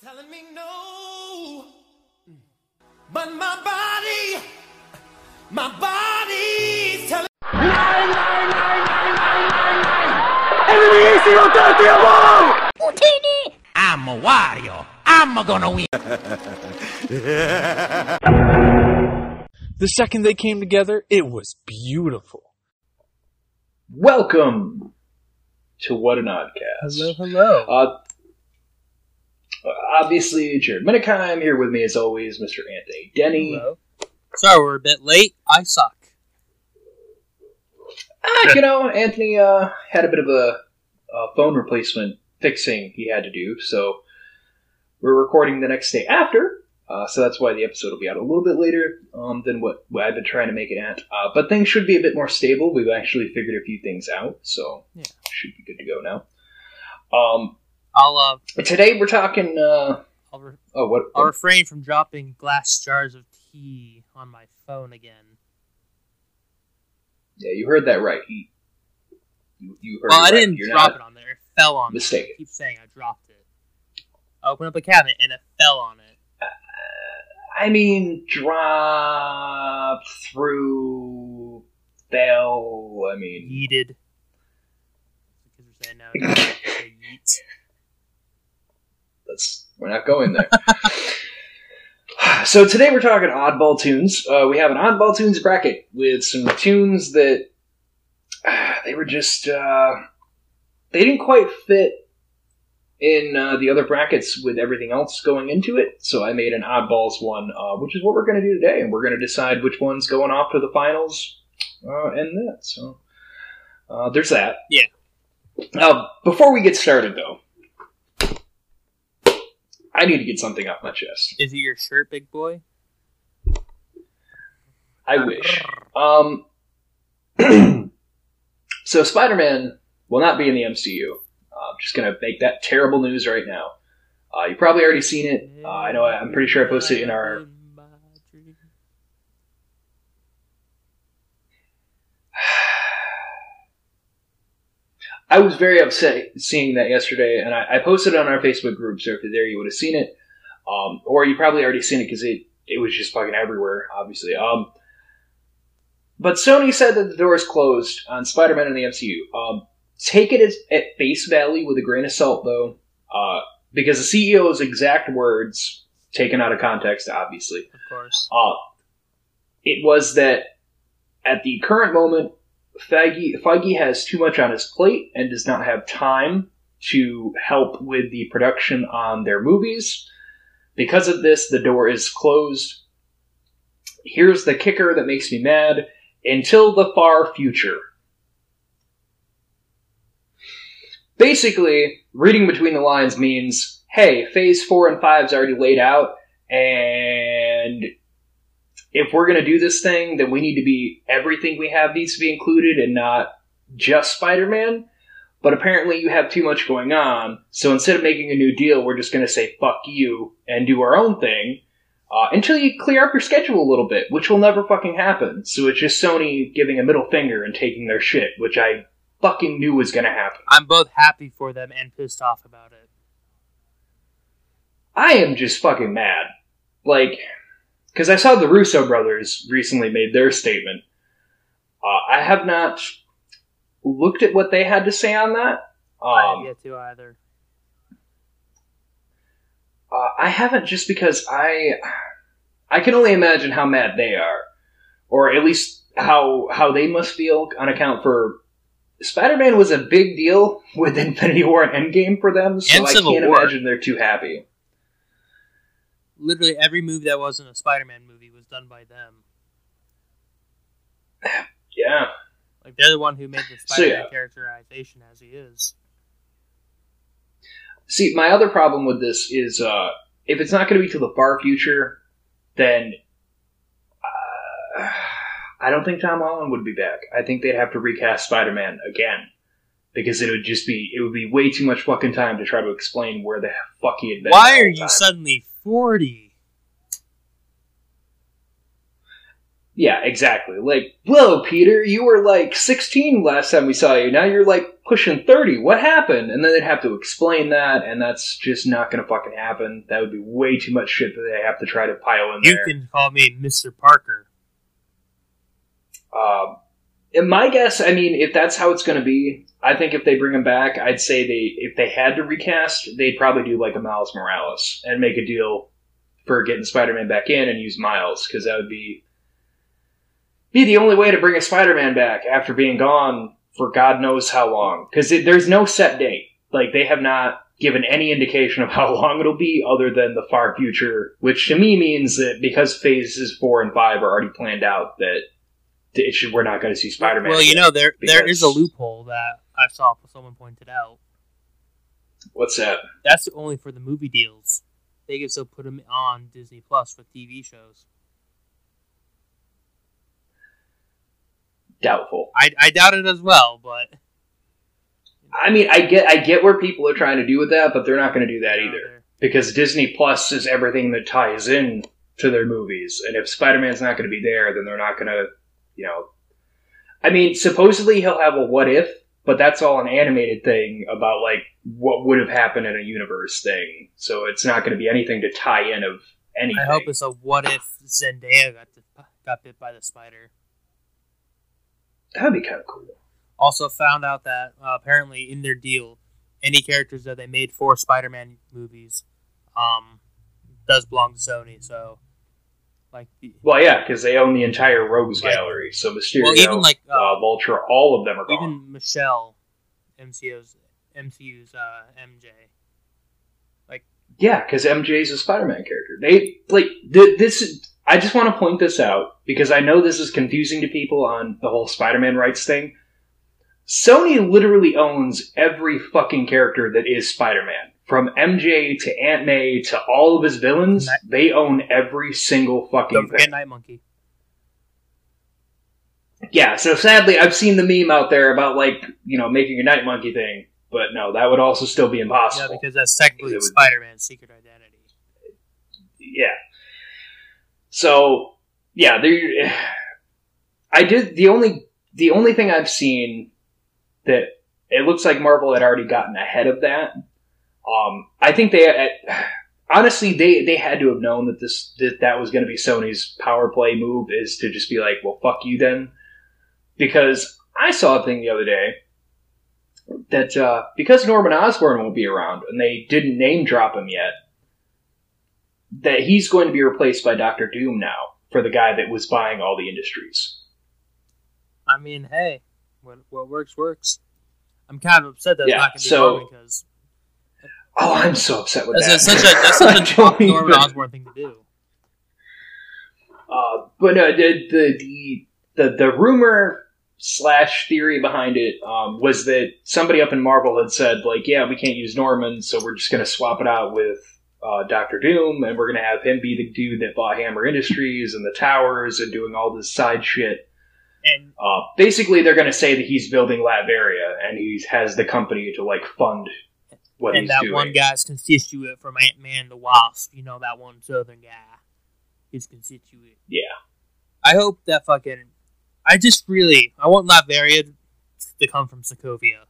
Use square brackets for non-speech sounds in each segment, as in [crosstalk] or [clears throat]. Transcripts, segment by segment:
telling me no. But my body, my body's telling I'm a Wario. I'm gonna win. The second they came together, it was beautiful. Welcome to What an Oddcast. Hello, hello. Uh, obviously, Jared Minikheim here with me as always, Mr. Anthony Denny. Hello. Sorry, we're a bit late. I suck. Ah, you know, Anthony uh, had a bit of a, a phone replacement fixing he had to do, so we're recording the next day after. Uh, so that's why the episode will be out a little bit later um, than what, what I've been trying to make it at. Uh, but things should be a bit more stable. We've actually figured a few things out, so Yeah. should be good to go now. Um, I'll uh, today we're talking. Uh, I'll, re- oh, what? I'll refrain from dropping glass jars of tea on my phone again. Yeah, you heard that right. He, you, you heard Well, I right. didn't You're drop it on there. It fell on mistaken. I keep saying I dropped it. I opened up a cabinet and it fell on it. I mean, drop through, fell. I mean, Yeeted. Because we're saying now. [laughs] yeet. That's we're not going there. [sighs] so today we're talking oddball tunes. Uh, we have an oddball tunes bracket with some tunes that uh, [sighs] they were just uh, they didn't quite fit in uh, the other brackets with everything else going into it. So I made an oddballs one, uh, which is what we're going to do today, and we're going to decide which one's going off to the finals uh, and that. So uh, there's that. Yeah. Now, before we get started, though, I need to get something off my chest. Is it your shirt, big boy? I wish. Um, [clears throat] so Spider-Man will not be in the MCU. Uh, I'm just gonna make that terrible news right now. Uh, you probably already seen it. Uh, I know. I- I'm pretty sure I posted it in our. I was very upset seeing that yesterday, and I, I posted it on our Facebook group. So if you're there, you would have seen it, um, or you probably already seen it because it it was just fucking everywhere. Obviously, um, but Sony said that the door is closed on Spider-Man in the MCU. Um, take it as, at face value with a grain of salt, though, uh, because the CEO's exact words, taken out of context, obviously, Of course. uh, it was that at the current moment, Feige, has too much on his plate and does not have time to help with the production on their movies. Because of this, the door is closed. Here's the kicker that makes me mad until the far future. Basically, reading between the lines means hey, phase four and five's already laid out, and if we're going to do this thing, then we need to be everything we have needs to be included and not just Spider Man. But apparently, you have too much going on, so instead of making a new deal, we're just going to say fuck you and do our own thing uh, until you clear up your schedule a little bit, which will never fucking happen. So it's just Sony giving a middle finger and taking their shit, which I fucking knew was going to happen. I'm both happy for them and pissed off about it. I am just fucking mad. Like, because I saw the Russo brothers recently made their statement. Uh, I have not looked at what they had to say on that. I Um, didn't get to either. uh, I haven't just because I I can only imagine how mad they are, or at least how how they must feel on account for Spider-Man was a big deal [laughs] with Infinity War and Endgame for them, so And I Civil can't War. imagine they're too happy. Literally every movie that wasn't a Spider-Man movie was done by them. Yeah. Like they're the one who made the Spider-Man yeah. characterization as he is. See, my other problem with this is uh, if it's not going to be to the far future, then uh, I don't think Tom Holland would be back. I think they'd have to recast Spider-Man again because it would just be it would be way too much fucking time to try to explain where the fuck he had been. Why are you suddenly forty? Yeah, exactly. Like, whoa, Peter, you were like 16 last time we saw you. Now you're like pushing 30. What happened? And then they'd have to explain that, and that's just not going to fucking happen. That would be way too much shit that they have to try to pile in You there. can call me Mr. Parker. Um, and my guess, I mean, if that's how it's going to be, I think if they bring him back, I'd say they, if they had to recast, they'd probably do like a Miles Morales and make a deal for getting Spider-Man back in and use Miles because that would be be the only way to bring a Spider-Man back after being gone for God knows how long. Because there's no set date. Like they have not given any indication of how long it'll be, other than the far future, which to me means that because phases four and five are already planned out, that it should, we're not going to see Spider-Man. Well, you know there there is a loophole that I saw someone pointed out. what's that? That's only for the movie deals. They can still put them on Disney Plus with TV shows. Doubtful. I, I doubt it as well, but I mean, I get I get where people are trying to do with that, but they're not going to do that either because Disney Plus is everything that ties in to their movies, and if Spider-Man's not going to be there, then they're not going to, you know. I mean, supposedly he'll have a what if, but that's all an animated thing about like what would have happened in a universe thing. So it's not going to be anything to tie in of anything. I hope it's a what if Zendaya got the, got bit by the spider. That'd be kind of cool. Also found out that uh, apparently in their deal, any characters that they made for Spider-Man movies, um, does belong to Sony. So, like, the, Well, yeah, because they own the entire Rogues Right. Gallery, so Mysterio, well, even like uh, uh, Vulture, all of them are gone. even Michelle, MCU's MCU's uh, MJ. Like yeah, because MJ's a Spider-Man character. They like th- this. is- I just want to point this out because I know this is confusing to people on the whole Spider-Man rights thing. Sony literally owns every fucking character that is Spider-Man, from MJ to Aunt May to all of his villains. Night- They own every single fucking thing. Night Monkey. Yeah, so sadly, I've seen the meme out there about like you know making a Night Monkey thing, but no, that would also still be impossible. Yeah, because that's technically would- Spider-Man's secret identity. yeah. So yeah, there. I did the only the only thing I've seen that it looks like Marvel had already gotten ahead of that. Um, I think they uh, honestly they they had to have known that this that that was going to be Sony's power play move is to just be like, well, fuck you then, because I saw a thing the other day that uh, because Norman Osborn won't be around and they didn't name drop him yet that he's going to be replaced by Doctor Doom now for the guy that was buying all the industries. I mean, hey, what what works works. I'm kind of upset that's Yeah, not going to be so- because Oh, I'm so upset with that's, that. a, such a that's such a [laughs] Norman Osborn thing to do. Uh, but no, the, the the the the rumor slash theory behind it um, was that somebody up in Marvel had said like, yeah, we can't use Norman, so we're just going to swap it out with uh, Doctor Doom, and we're going to have him be the dude that bought Hammer Industries and the towers and doing all this side shit. And Uh, basically, they're going to say that he's building Latveria and he has the company to like fund what and that doing. one guy's constituent from Ant Man the Wasp. You know that one Southern guy. His constituent. Yeah. I hope that fucking. I just really I want Latveria to come from Sokovia,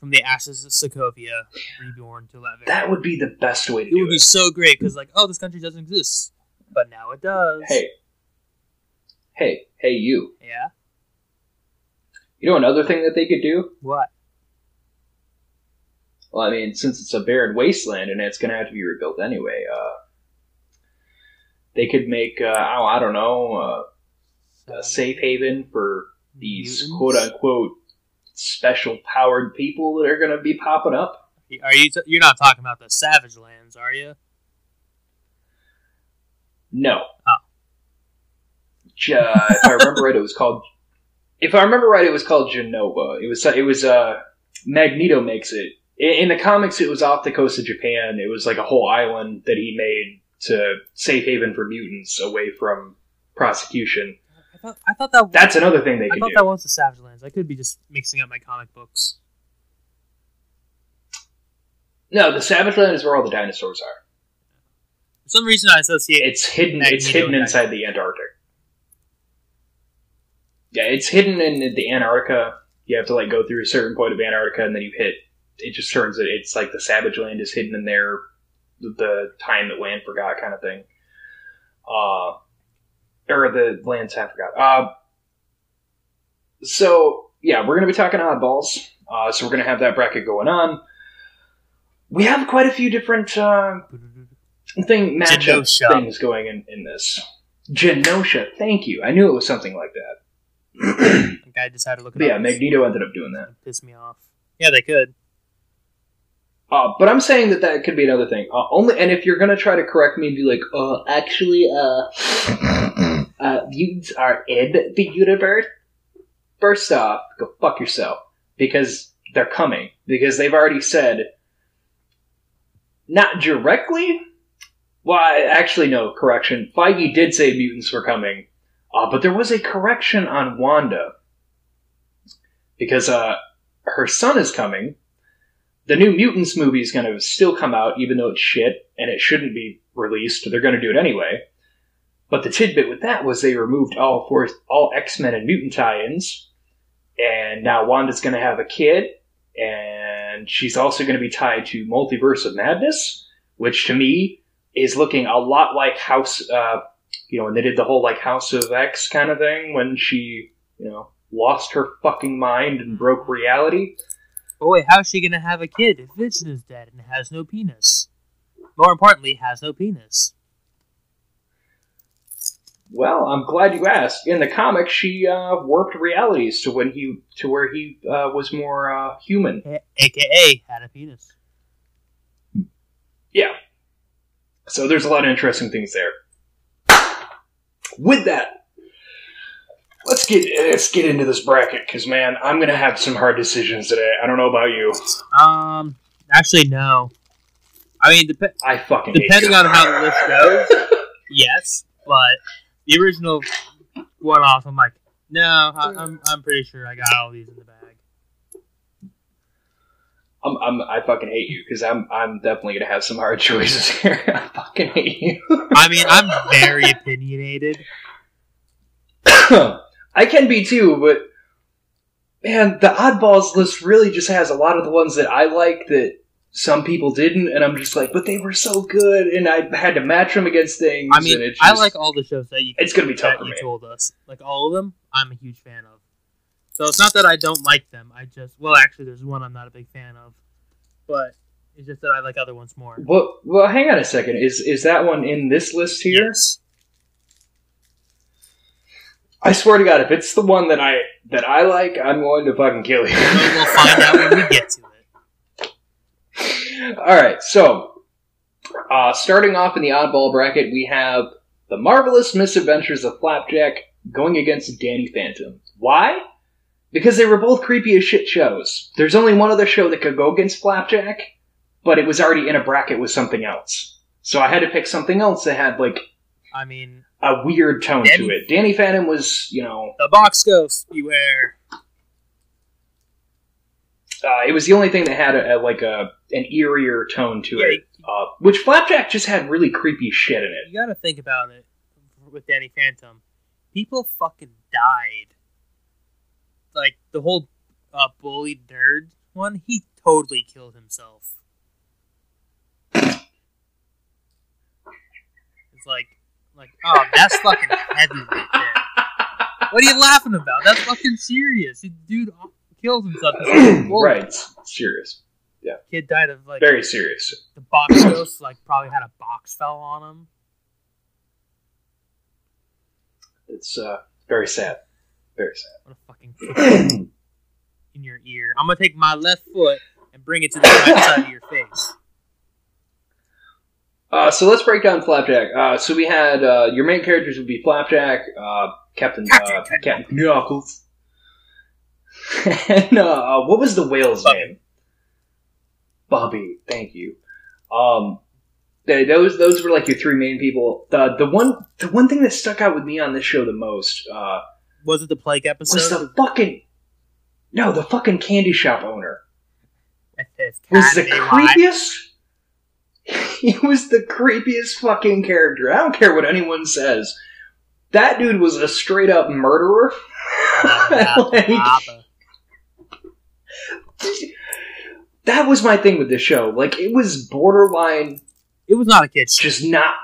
from the ashes of Sokovia, reborn to Latveria. That would be the best way to it would be so great because like oh this country doesn't exist, but now it does. Hey, hey, hey, you. Yeah. You know another thing that they could do? What? Well, I mean, since it's a barren wasteland and it's going to have to be rebuilt anyway, uh, they could make, uh, oh, I don't know, uh, a safe haven for these Mutants? quote unquote special powered people that are going to be popping up. Are you? T- you're not talking about the Savage Lands, are you? No. Oh. If I remember right, it was called. If I remember right, it was called Genova. It was. It was. Uh, Magneto makes it. In, in the comics, it was off the coast of Japan. It was like a whole island that he made to safe haven for mutants away from prosecution. I thought I thought that That's another thing they I thought do. that was the Savage Lands. I could be just mixing up my comic books. no, the Savage Land is where all the dinosaurs are. For some reason, I associate It's hidden. It's hidden inside the Antarctic. Yeah, it's hidden in the Antarctica. you have to like go through a certain point of Antarctica, and then you hit. It just turns it. It's like the Savage Land is hidden in there, the time that land forgot kind of thing. Uh, or the land time forgot. Uh, so yeah, we're gonna be talking oddballs. Uh, so we're gonna have that bracket going on. We have quite a few different uh, thing matchup things going in in this. Genosha, thank you. I knew it was something like that. The guy decided to look it yeah. Magneto ended up doing that. Piss me off. Yeah, they could. Uh, but I'm saying that that could be another thing. Uh, only, and if you're gonna try to correct me and be like, "Uh, actually, uh, [clears throat] uh, mutants are in the universe." First off, go fuck yourself because they're coming because they've already said, not directly. Well, actually, no correction. Feige did say mutants were coming, uh, but there was a correction on Wanda because uh, her son is coming the new Mutants movie is going to still come out, even though it's shit and it shouldn't be released. They're going to do it anyway. But the tidbit with that was they removed all four, all X Men and mutant tie-ins, and now Wanda's going to have a kid, and she's also going to be tied to Multiverse of Madness, which to me is looking a lot like House. Uh, you know, when they did the whole like House of X kind of thing when she, you know, lost her fucking mind and broke reality. But wait, how's she gonna have a kid if Vision is dead and has no penis? More importantly, has no penis. Well, I'm glad you asked. In the comic, she uh, warped realities to when he to where he uh, was more uh, human. A- AKA had a penis. Yeah. So there's a lot of interesting things there. With that, let's get let's get into this bracket because man, I'm gonna have some hard decisions today. I don't know about you. Um, actually, no. I mean, dep- I fucking depending on how the list goes, [laughs] yes. But the original one off, I'm like, no, I, I'm I'm pretty sure I got all these in the bag. I'm, I'm I fucking hate you because I'm I'm definitely gonna have some hard choices [laughs] here. I fucking hate you. I mean, I'm very opinionated. [coughs] I can be too, but man, the oddballs list really just has a lot of the ones that I like that some people didn't, and I'm just like, but they were so good, and I had to match them against things. I mean, it's I like all the shows that you It's gonna be tough you me. told us. Like all of them, I'm a huge fan of. So it's not that I don't like them. I just well, actually, there's one I'm not a big fan of, but it's just that I like other ones more. Well, well, hang on a second. Is is that one in this list here? Yes. I swear to God, if it's the one that I that I like, I'm going to fucking kill you. We'll, find out when we get to it. All right, so uh, starting off in the oddball bracket, we have the marvelous misadventures of Flapjack going against Danny Phantom. Why? Because they were both creepy as shit shows. There's only one other show that could go against Flapjack, but it was already in a bracket with something else. So I had to pick something else that had like I mean, a weird tone to it. Danny Phantom was, you know, the box ghost, beware. uh, it was the only thing that had a, a like a an eerier tone to Yeah, it. Uh, which Flapjack just had really creepy shit in it. you gotta think about it with Danny Phantom. People fucking died. Like the whole uh, bullied nerd one, he totally killed himself. [laughs] It's like, like, oh, that's fucking heavy right there. What are you laughing about? That's fucking serious. The dude killed himself. he was bullied. right, serious. Yeah. Kid died of like Very serious. the box ghost. Like probably had a box fell on him. It's uh, very sad. Very sad. What a fucking kick [clears throat] in your ear. I'm gonna take my left foot and bring it to the right side of your face. Uh, so let's break down Flapjack. Uh, so we had uh, your main characters would be Flapjack, uh, Captain Captain uh, Captain K'nuckles, [laughs] and uh, what was the whale's Bobby. name? Bobby. Thank you. Um, they, those those were like your three main people. The the one the one thing that stuck out with me on this show the most uh, Was it the plague episode? was the fucking no the fucking candy shop owner. Was the creepiest. [laughs] He was the creepiest fucking character. I don't care what anyone says. That dude was a straight up murderer. [laughs] Like, [laughs] that was my thing with the show. Like it was borderline It was not a kid's show. just not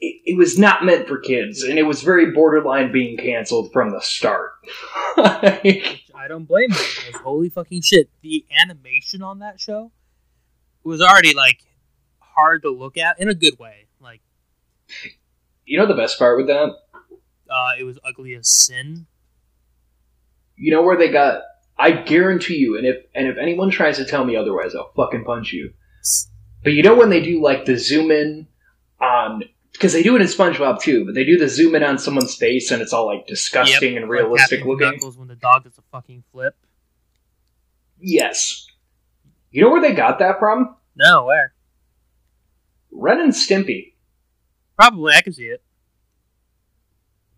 it, it was not meant for kids and it was very borderline being canceled from the start. Like, I don't blame them. Because holy fucking shit, the animation on that show was already like hard to look at in a good way. Like, you know the best part with that? uh, it was ugly as sin. You know where they got I guarantee you, and if and if anyone tries to tell me otherwise, I'll fucking punch you. But you know when they do like the zoom in on because they do it in SpongeBob too, but they do the zoom in on someone's face and it's all like disgusting Yep, and realistic Captain looking. K'nuckles when the dog does a fucking flip. Yes. You know where they got that from? No, where? Ren and Stimpy. Probably, I can see it.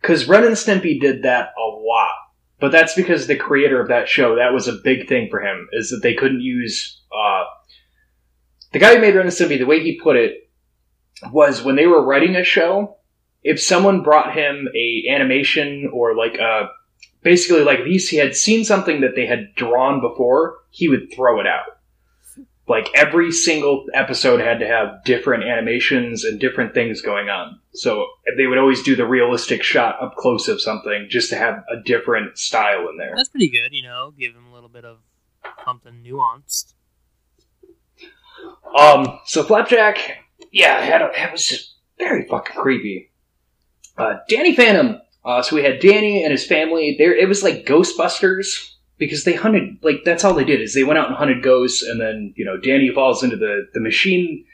Because Ren and Stimpy did that a lot. But that's because the creator of that show, that was a big thing for him, is that they couldn't use. Uh, the guy who made Ren and Stimpy, the way he put it, was when they were writing a show, if someone brought him a animation or like a. Basically, like these, he had seen something that they had drawn before, he would throw it out. Like every single episode had to have different animations and different things going on. So they would always do the realistic shot up close of something just to have a different style in there. That's pretty good, you know, give them a little bit of something nuanced. Um, so Flapjack, yeah, it had a, it was just very fucking creepy. Uh, Danny Phantom. Uh, so we had Danny and his family. There, it was like Ghostbusters because they hunted. Like that's all they did is they went out and hunted ghosts, and then you know Danny falls into the the machine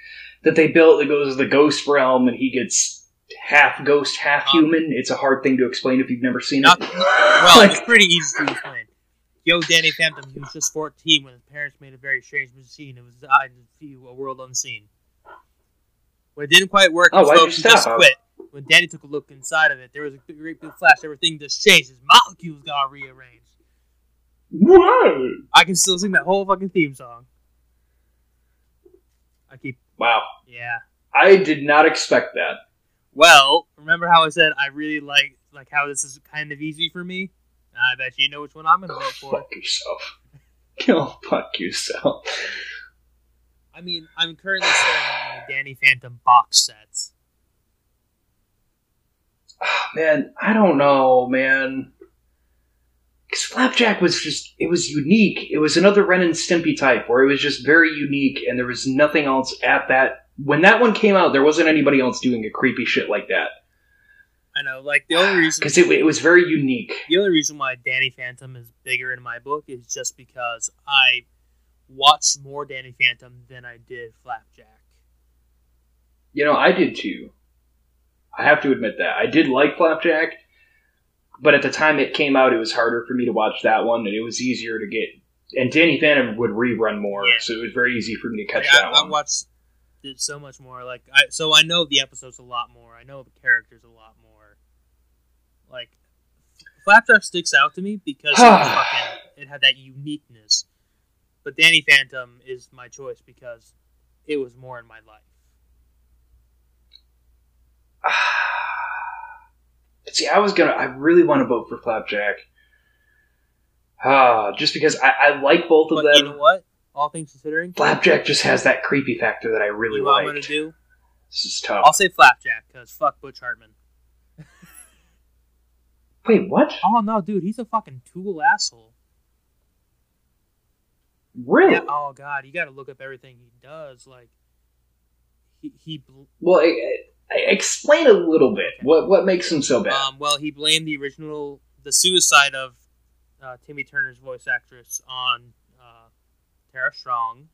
that they built that goes to the ghost realm, and he gets half ghost, half Um, human. It's a hard thing to explain if you've never seen Not, it. [laughs] well, Like- it's pretty easy to explain. Yo, Danny Phantom, he was just 14 when his parents made a very strange machine. It was designed to view a world unseen. When it didn't quite work, Oh, you folks just quit. When Danny took a look inside of it, there was a great big flash. Everything just changed. His molecules got rearranged. Whoa! I can still sing that whole fucking theme song. I keep, Wow, yeah. I did not expect that. Well, remember how I said I really like like how this is kind of easy for me? I bet you know which one I'm gonna vote oh, for. Fuck yourself. Go [laughs] oh, fuck yourself. I mean, I'm currently staring at my Danny Phantom box sets. Oh, Man, I don't know, man. Because Flapjack was just, it was unique. It was another Ren and Stimpy type where it was just very unique and there was nothing else at that. When that one came out, there wasn't anybody else doing a creepy shit like that. I know, like the only reason Because it, it was very unique. the only reason why Danny Phantom is bigger in my book is just because I watched more Danny Phantom than I did Flapjack. You know, I did too. I have to admit that. I did like Flapjack, but at the time it came out, it was harder for me to watch that one and it was easier to get. And Danny Phantom would rerun more, Yeah. so it was very easy for me to catch Like, that I, I watched it so much more. Like, I so I know the episodes a lot more. I know the characters a lot more. Like, Flapjack sticks out to me because it, [sighs] fucking, it had that uniqueness. But Danny Phantom is my choice because it was more in my life. [sighs] [sighs] See, I was gonna. I really want to vote for Flapjack. Ah, just because I, I like both of But you them. know what? All things considering, Flapjack just has that creepy factor that I really you know what I'm like. gonna do? This is tough. I'll say Flapjack because fuck Butch Hartman. [laughs] Wait, what? Oh no, dude, he's a fucking tool asshole. Really? Yeah, oh god, you got to look up everything he does. Like, he he Well, I, I, explain a little bit. What what makes him so bad? Um, well, he blamed the original, the suicide of uh, Timmy Turner's voice actress on uh, Tara Strong.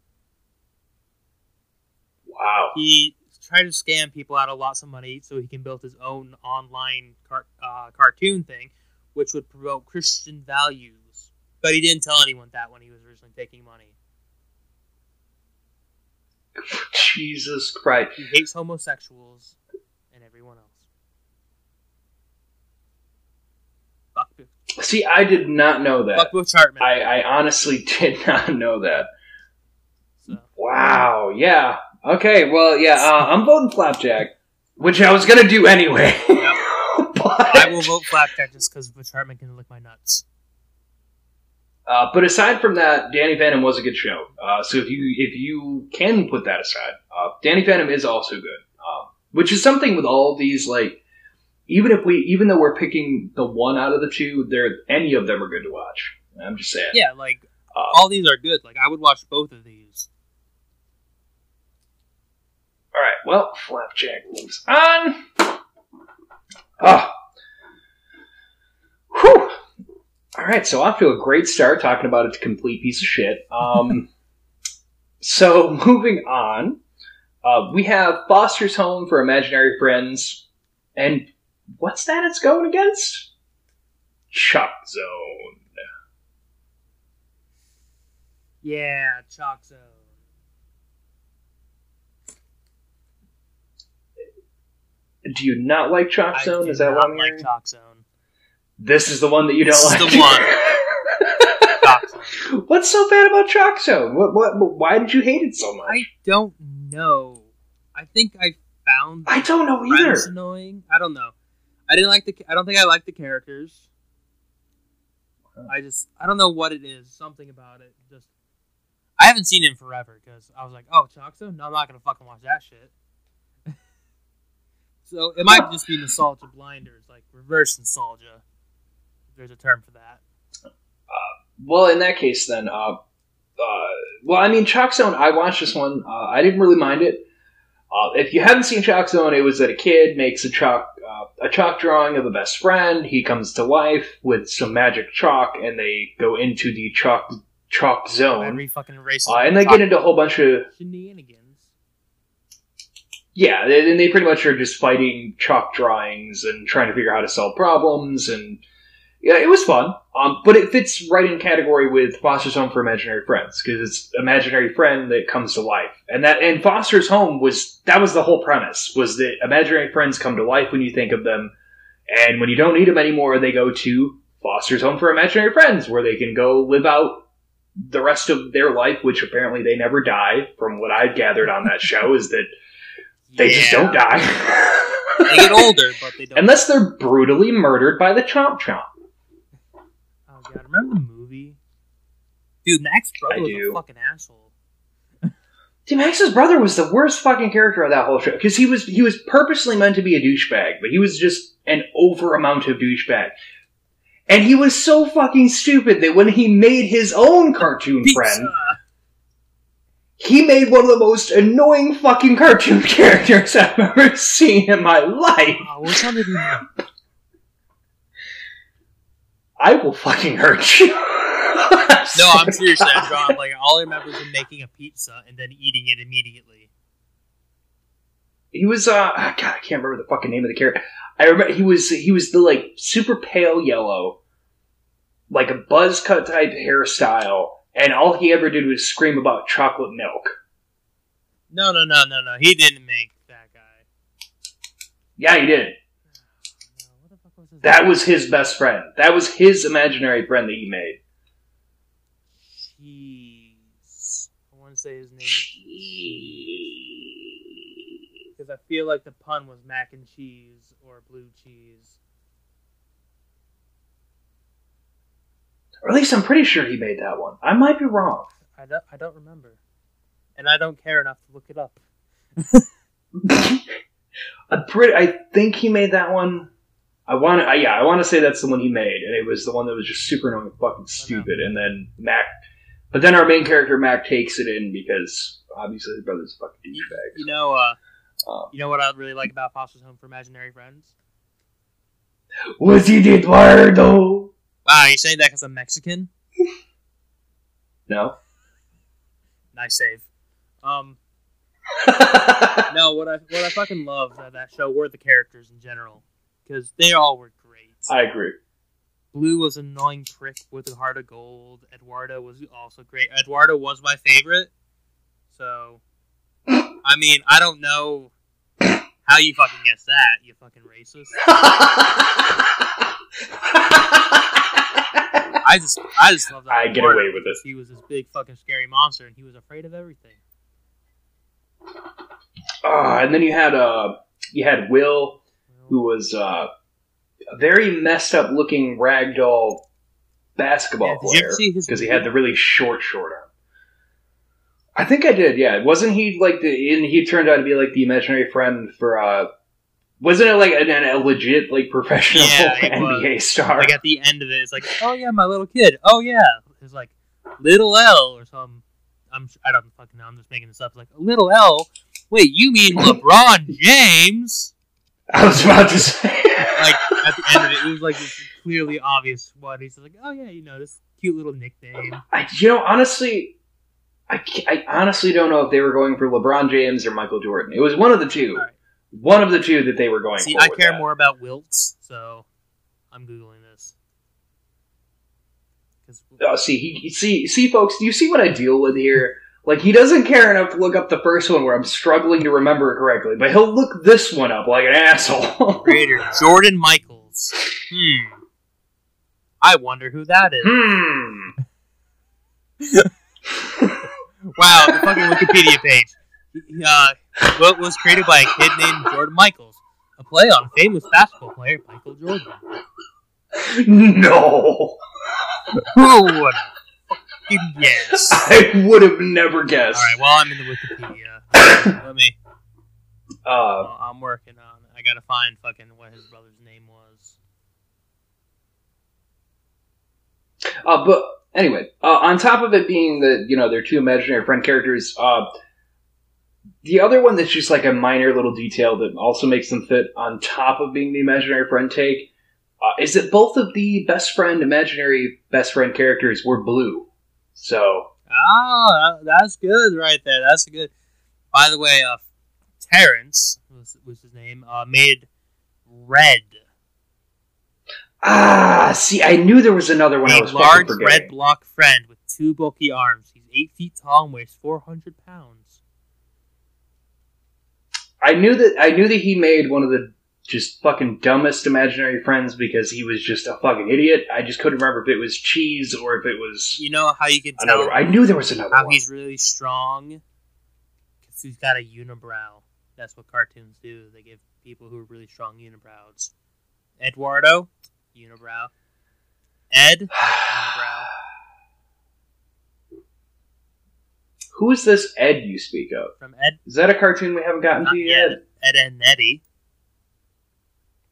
wow. He tried to scam people out of lots of money so he can build his own online car- uh, cartoon thing, which would promote Christian values. But he didn't tell anyone that when he was originally taking money. [laughs] Jesus Christ. He hates homosexuals everyone else. See, I did not know that. fuck Butch Hartman. I, I honestly [laughs] did not know that. So. Wow. Yeah. Okay. Well, yeah. Uh, I'm voting Flapjack, which I was gonna do anyway. [laughs] but I will vote Flapjack just because Butch Hartman can lick my nuts. Uh, but aside from that, Danny Phantom was a good show. Uh, so if you if you can put that aside, uh, Danny Phantom is also good. Um, which is something with all these like even if we even though we're picking the one out of the two, there any of them are good to watch. I'm just saying. Yeah, like Uh, all these are good. Like I would watch both of these. All right. Well, Flapjack moves on. Ah. Whew. All right. So off to a great start talking about a complete piece of shit. Um, [laughs] so moving on, uh, we have Foster's Home for Imaginary Friends, and what's that? It's going against Chuck Zone. Yeah, Chalk Zone. Do you not like Chalk I Zone? do Is that not what I'm like hearing? Chalk Zone. This is the one that you don't This is like. the one. [laughs] What's so bad about Chalk Zone? What, what, why did you hate it so much? I don't know. I think I found I don't know either. friends annoying. I don't know. I didn't like the. I don't think I liked the characters. I just. I don't know what it is. Something about it. Just. I haven't seen him forever because I was like, oh, Chalk No, I'm not gonna fucking watch that shit. [laughs] so it might just be nostalgia blinders, like reverse nostalgia. If there's a term for that. Well, in that case, then, uh, uh, well, I mean, Chalk Zone. I watched this one. Uh, I didn't really mind it. Uh, if you haven't seen Chalk Zone, it was that a kid makes a chalk uh, a chalk drawing of a best friend. He comes to life with some magic chalk, and they go into the chalk chalk zone, Every fucking race. uh, and they get into a whole bunch of shenanigans. Yeah, they- and they pretty much are just fighting chalk drawings and trying to figure out how to solve problems, and yeah, it was fun. Um, but it fits right in category with Foster's Home for Imaginary Friends because it's imaginary friend that comes to life, and that and Foster's Home was that was the whole premise was that imaginary friends come to life when you think of them, and when you don't need them anymore, they go to Foster's Home for Imaginary Friends where they can go live out the rest of their life, which apparently they never die. From what I've gathered on that show, is that they just don't die. They get older, but they [laughs] don't. Unless they're brutally murdered by the Chomp Chomp. God, remember the movie? Dude, Mac's brother I was do. a fucking asshole. Dude, Max's brother was the worst fucking character of that whole show because he was he was purposely meant to be a douchebag, but he was just an over amount of douchebag. And he was so fucking stupid that when he made his own cartoon friend, he made one of the most annoying fucking cartoon [laughs] characters I've ever seen in my life. Oh, which one did he make? I will fucking hurt you. [laughs] No, I'm seriously, [laughs] I'm drawing like all I remember is him making a pizza and then eating it immediately. He was uh ah, God, I can't remember the fucking name of the character. I remember he was he was the like super pale yellow, like a buzz cut type hairstyle, and all he ever did was scream about chocolate milk. No, no, no, no, no. He didn't make that guy. Yeah, he did. No, what the fuck was his That was his best friend. That was his imaginary friend that he made. Cheese. I want to say his name Cheese. because I feel like the pun was mac and cheese or blue cheese. Or at least I'm pretty sure he made that one. I might be wrong. I don't, I don't remember, and I don't care enough to look it up. [laughs] I'm pretty. I think he made that one. I want to. Yeah, I want to say that's the one he made, and it was the one that was just super annoying, fucking stupid. And then Mac, but then our main character Mac takes it in because obviously his brother's a fucking douchebag. you know, uh, Um, you know what I really like about Foster's Home for Imaginary Friends? was he Eduardo? Wow, you saying that because I'm Mexican? [laughs] No. Nice save. Um, [laughs] no, what I what I fucking love about that show were the characters in general because they all were great. I agree. Blue was an annoying prick with a heart of gold. Eduardo was also great. Eduardo was my favorite. So, I mean, I don't know how you fucking guess that, you fucking racist. I just, I just love that. I get away with it. because He was this big fucking scary monster, and he was afraid of everything. Ah, and then you had uh, you had Will, who was uh, a very messed up looking ragdoll basketball Yeah, player because he had the really short, short arm. I think I did. Yeah, wasn't he like the? And he turned out to be like the imaginary friend for. uh Wasn't it like an, an, a legit like professional Yeah, [laughs] NBA star? Like at the end of it, it's like, oh yeah, my little kid. Oh yeah, it's like little L or some. I'm I don't fucking know. I'm just making this up. It's like little L. Wait, you mean [laughs] LeBron James? I was about to say. Like at the end of it, it was like this clearly obvious what He's like, oh yeah, you know this cute little nickname. I, you know, honestly, I, I honestly don't know if they were going for LeBron James or Michael Jordan. It was one of the two. All right. One of the two that they were going for. See, for. I care that. more about wilts, so I'm googling this. 'Cause- Oh, see, he see, see, folks. Do you see what I deal with here? Like, he doesn't care enough to look up the first one where I'm struggling to remember it correctly, but he'll look this one up like an asshole. [laughs] Creator Jordan Michaels. Hmm. I wonder who that is. hmm. [laughs] Wow, the fucking Wikipedia page. Uh, what was created by a kid named Jordan Michaels, a play on famous basketball player Michael Jordan. No, Who would have fucking [laughs] guessed? I would have never guessed. All right, while I'm in the Wikipedia, [coughs] let me. Uh, well, I'm working on. it. I gotta find fucking what his brother's name was. Uh, but anyway, uh, on top of it being that you know they're two imaginary friend characters, uh, the other one that's just like a minor little detail that also makes them fit on top of being the imaginary friend take uh, is that both of the best friend imaginary best friend characters were blue. So Oh, that- that's good right there. That's a good. By the way, uh, Terrence was, was his name. Uh, made red. ah, see, I knew there was another one. I a was large red block friend with two bulky arms. He's eight feet tall and weighs four hundred pounds. I knew that I knew that he made one of the just fucking dumbest imaginary friends because he was just a fucking idiot. I just couldn't remember if it was cheese or if it was You know how you can tell another. I knew there was another how one. he's really strong? Because he's got a unibrow. That's what cartoons do. They give people who are really strong unibrows. Eduardo, unibrow. Ed, [sighs] unibrow. Who is this Ed you speak of? From Ed, Is that a cartoon we haven't gotten not to yet? yet. Edd n Eddy.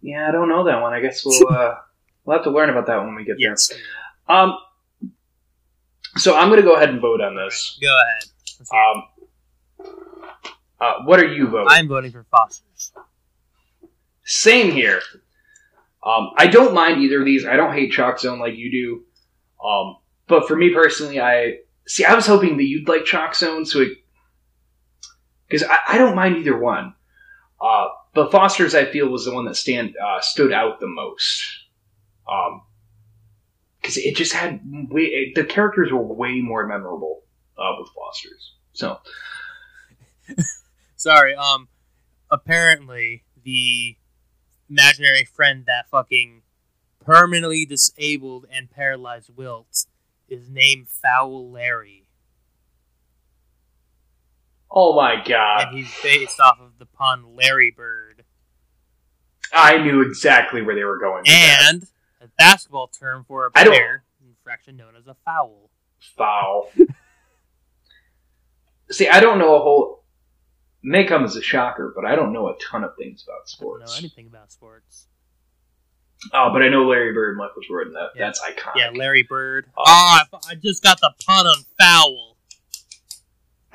Yeah, I don't know that one. I guess we'll [laughs] uh, we'll have to learn about that when we get Yes. there. Um, so I'm going to go ahead and vote on this. Go ahead. Let's hear it. Um, uh, what are you voting? I'm voting for Foster's. Same here. Um, I don't mind either of these. I don't hate Chalk Zone like you do. Um, but for me personally, I see. I was hoping that you'd like Chalk Zone, so because I, I don't mind either one. Uh, but Foster's, I feel, was the one that stand uh, stood out the most. Um, because it just had way the characters were way more memorable uh, with Foster's. So [laughs] Sorry. Um. Apparently, the imaginary friend that fucking permanently disabled and paralyzed Wilt is named Foul Larry, oh my god, and he's based off of the pun Larry Bird, I knew exactly where they were going. With that. and a basketball term for a player infraction known as a foul. foul. [laughs] See, I don't know a whole. May come as a shocker, but I don't know a ton of things about sports. I don't know anything about sports. Oh, but I know Larry Bird, and Michael Jordan. That Yeah. that's iconic. Yeah, Larry Bird. Oh. Oh, I, I just got the pun on foul.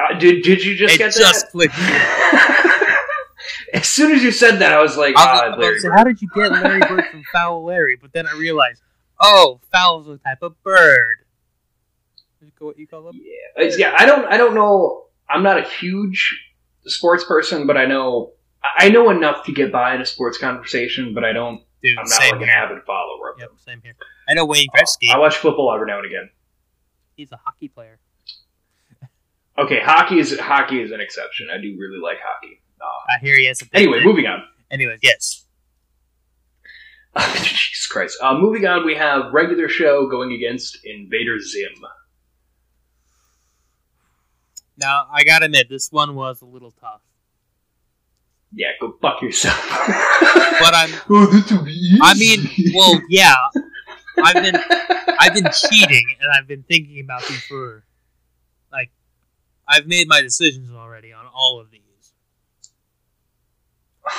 Uh, did did you just it get just that? clicked. [laughs] as soon as you said that, I was like, I was ah, about Larry Bird. how did you get Larry Bird from Foul Larry? But then I realized, oh, foul is a type of bird. Is it What you call them? Yeah, uh, yeah. I don't. I don't know. I'm not a huge sports person, but I know. I know enough to get by in a sports conversation, but I don't. Dude, I'm not like an avid follower of Yep, them. same here. I know Wayne uh, Gretzky. I watch football every now and again. He's a hockey player. Okay, hockey is hockey is an exception. I do really like hockey. Uh, I hear he has a anyway, thing. moving on. Anyway, yes. [laughs] Jesus Christ. Uh, moving on, we have regular show going against Invader Zim. Now I gotta admit, this one was a little tough. Yeah, go fuck yourself. But I'm [laughs] oh, this will be easy. I mean, well, yeah. I've been I've been cheating, and I've been thinking about these for like I've made my decisions already on all of these.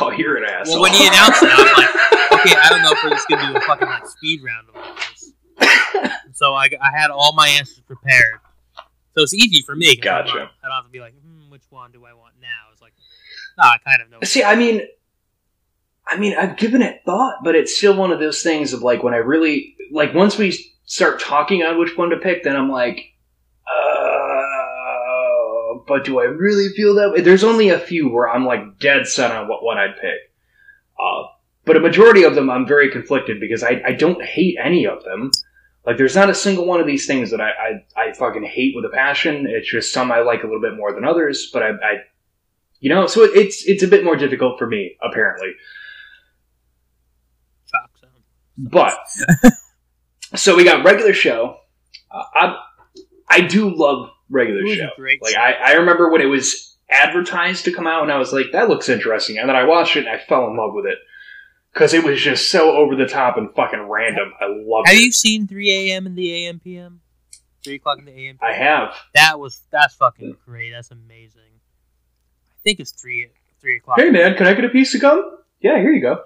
Oh, you're an asshole. Well, when he announced it, I'm like, okay, I don't know if we're just gonna do a fucking like speed round of all this. so I, I had all my answers prepared, so it's easy for me. 'cause I don't- Gotcha. I don't have to be like, hmm, which one do I want now? It's like, no, I kind of know. See, I mean, I mean, I've given it thought, but it's still one of those things of like when I really like once we start talking on which one to pick, then I'm like, uh, but do I really feel that way? There's only a few where I'm like dead set on what one I'd pick. Uh, but a majority of them I'm very conflicted because I, I don't hate any of them. Like there's not a single one of these things that I, I, I fucking hate with a passion. It's just some I like a little bit more than others, but I, I you know, so it, it's it's a bit more difficult for me apparently. But [laughs] so we got regular show. Uh, I I do love regular show. a great Like. I, I remember when it was advertised to come out, and I was like, that looks interesting. And then I watched it, and I fell in love with it because it was just so over the top and fucking random. I loved Have it. you seen 3 a.m. in the AM PM? 3 o'clock in the AM. I have. That was that's fucking great. That's amazing. I think it's three three o'clock. Hey man, can I get a piece of gum? Yeah, here you go.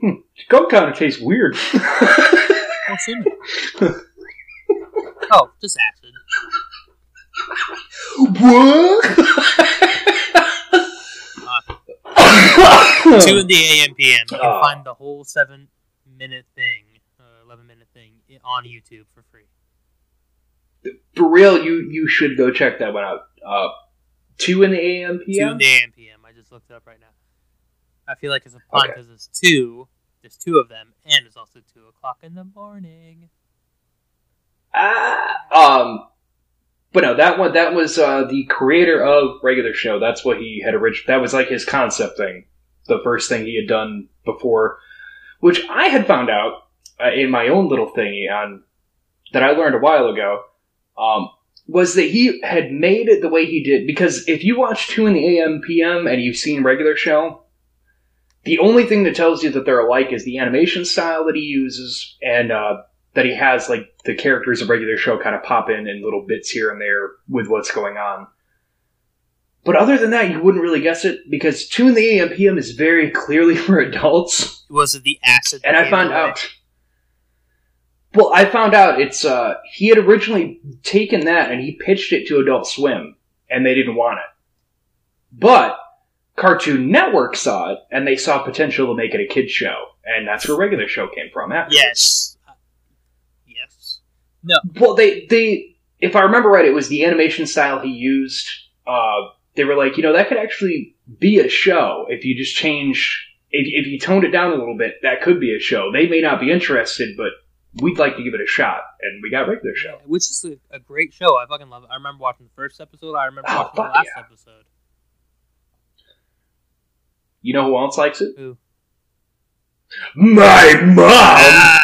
Hmm. Gum kind of tastes weird. Oh, shouldn't it? oh, just acid. What? [laughs] Two in the AM PM. You can Oh. find the whole seven minute thing, uh, eleven minute thing on YouTube for free. For real, you you should go check that one out. Uh, two in the AM Two PM. in the AM PM. I just looked it up right now. I feel like it's a pun Okay. because it's two. There's two of them, and it's also two o'clock in the morning. Ah, um, but no, that one that was uh, the creator of regular show. That's what he had originally. That was like his concept thing, the first thing he had done before, which I had found out uh, in my own little thingy on that I learned a while ago. Um, was that he had made it the way he did because if you watch two in the AM PM and you've seen regular show, the only thing that tells you that they're alike is the animation style that he uses and uh, that he has like the characters of regular show kind of pop in in little bits here and there with what's going on. But other than that, you wouldn't really guess it because in the AM PM is very clearly [laughs] for adults, Was it the acid? and I found away? out. Well, I found out it's uh he had originally taken that and he pitched it to Adult Swim, and they didn't want it. But Cartoon Network saw it, and they saw potential to make it a kids show, and that's where regular show came from. Afterwards. Yes. Yes. No. Well, they they if I remember right, it was the animation style he used. Uh, they were like, you know, that could actually be a show if you just change. If, if you toned it down a little bit, that could be a show. They may not be interested, but we'd like to give it a shot, and we got regular show. Yeah, which is a, a great show. I fucking love it. I remember watching the first episode. I remember Oh, watching the last yeah. episode. You know who else likes it? Who? My mom.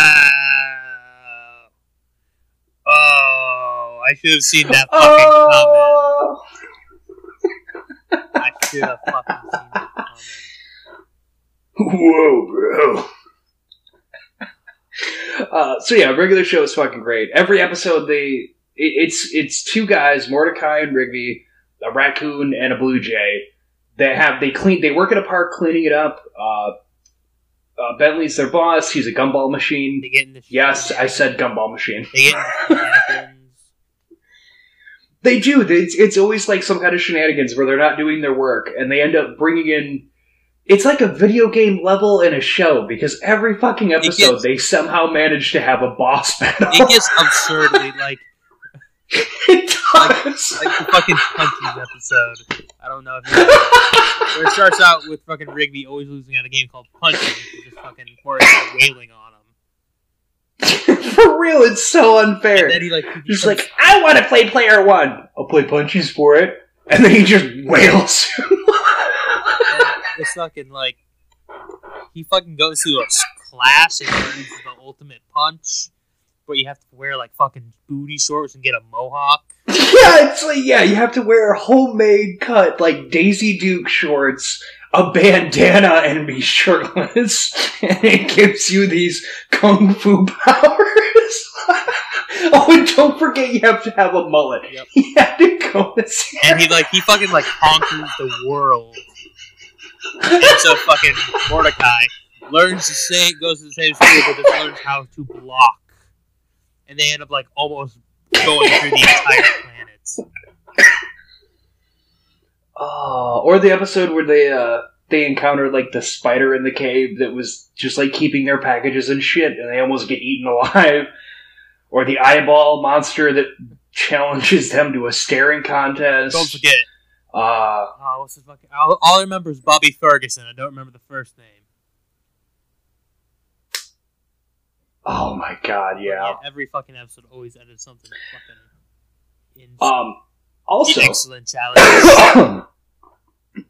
I should have seen that fucking Oh. comment. I should have fucking seen that comment. Whoa, bro. Uh, so yeah, regular show is fucking great. Every episode, they it, it's it's two guys, Mordecai and Rigby, a raccoon and a blue jay. They have they clean they work at a park cleaning it up. Uh, uh, Bentley's their boss. He's a gumball machine. They get in the Yes, I said gumball machine. [laughs] They get in the shenanigans. They do. It's, it's always like some kind of shenanigans where they're not doing their work, and they end up bringing in. It's like a video game level in a show because every fucking episode gets- they somehow manage to have a boss battle. It gets absurdly [laughs] like it does. like the fucking punches episode. I don't know if you where it starts out with fucking Rigby always losing at a game called which is just fucking Mordecai wailing on. [laughs] For real, it's so unfair. And then he like He's like, I want to play player one. I'll play punches for it, and then he just wails. and [laughs] it's fucking like he fucking goes to a s- class and learns the ultimate punch, but you have to wear like fucking booty shorts and get a mohawk. [laughs] Yeah, it's like yeah, you have to wear homemade cut like Daisy Duke shorts, a bandana, and be shirtless, [laughs] and it gives you these kung fu powers. [laughs] oh, and don't forget you have to have a mullet. Yep. [laughs] He had to go this. and he like he fucking like conquers the world. And so fucking Mordecai learns the same goes to the same school, but just learns how to block. And they end up like almost going through the entire planet. Oh, or the episode where they uh they encountered like the spider in the cave that was just like keeping their packages and shit, and they almost get eaten [laughs] alive. Or the eyeball monster that challenges them to a staring contest. Don't forget. Uh, Oh, what's his fucking? All, all I remember is Bobby Ferguson. I don't remember the first name. oh my god, yeah. every fucking episode always added something fucking. In- Um, also, excellent challenge.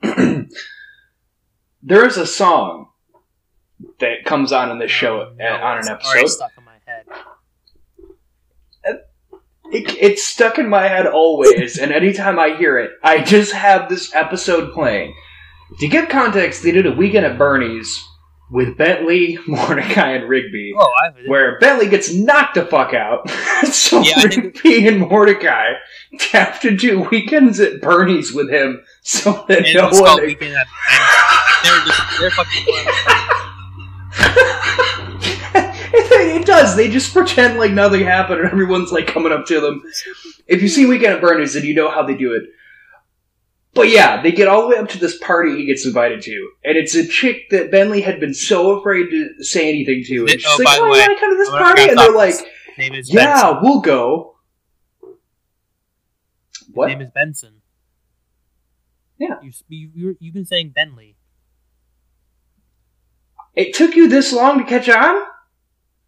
[clears throat] there is a song that comes on in this show Oh, no, on an episode. stuck in my head. It, it's stuck in my head always, and anytime I hear it, I just have this episode playing. To give context, they did a weekend at Bernie's with Bentley, [laughs] Mordecai, and Rigby, Oh, I where Bentley gets knocked the fuck out. [laughs] so Yeah, Rigby and Mordecai have to do weekends at Bernie's with him, so that and no one. Weekend at [laughs] they're just they're fucking. it does. They just pretend like nothing happened, and everyone's like coming up to them. If you see Weekend at Bernie's, then you know how they do it. But yeah, they get all the way up to this party he gets invited to, and it's a chick that Bentley had been so afraid to say anything to. And she's Oh, like, by "Oh, I way, want to come to this party," and they're like, name is "Yeah, Benson. we'll go." What? His name is Benson. Yeah. You, you, you, you've been saying Bentley. It took you this long to catch on?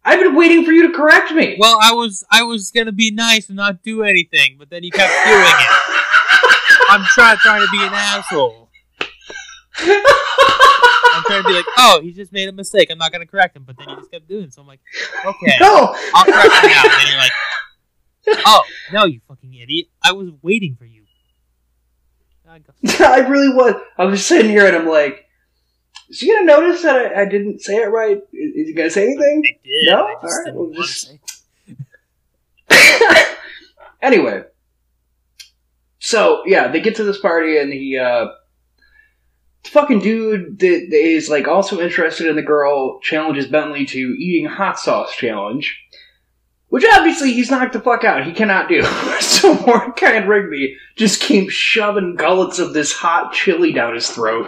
I've been waiting for you to correct me. Well, I was I was gonna be nice and not do anything, but then you kept doing it. [laughs] I'm trying trying to be an asshole. I'm trying to be like, oh, he just made a mistake. I'm not gonna correct him, but then he just kept doing. it. So I'm like, okay, no, I'll correct him now. And then you're like, oh no, you fucking idiot! I was waiting for you. I go- [laughs] I really was. I was sitting here and I'm like, is he gonna notice that I, I didn't say it right? Is, is he gonna say anything? I did. No? I just Alright, didn't well, want just- [laughs] anyway, so yeah, they get to this party and he, uh, the fucking dude that that is like also interested in the girl challenges Bentley to eating hot sauce challenge. Which obviously he's knocked the fuck out. He cannot do. [laughs] so Mordecai and Rigby just keep shoving gullets of this hot chili down his throat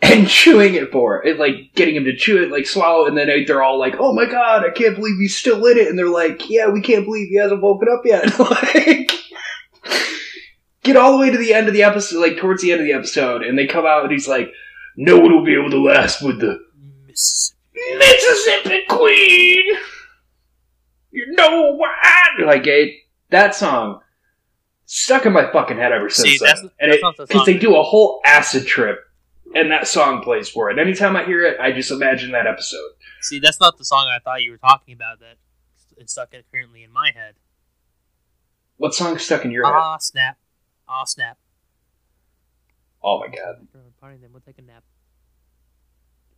and [laughs] chewing it for it, like getting him to chew it, like swallow, it, and then they're all like, "Oh my god, I can't believe he's still in it," and they're like, "Yeah, we can't believe he hasn't woken up yet." [laughs] like, get all the way to the end of the episode, like towards the end of the episode, and they come out and he's like, "No one will be able to last with the Miss. Mississippi Queen." You know why? Like it, that song stuck in my fucking head ever since See, then. that's- and that's not the because they do a whole acid trip, and that song plays for it. Anytime I hear it, I just imagine that episode. See, that's not the song I thought you were talking about. That it's stuck currently in my head. What song stuck in your head? Ah, snap. Ah, snap. Oh my god! Party then we'll take a nap.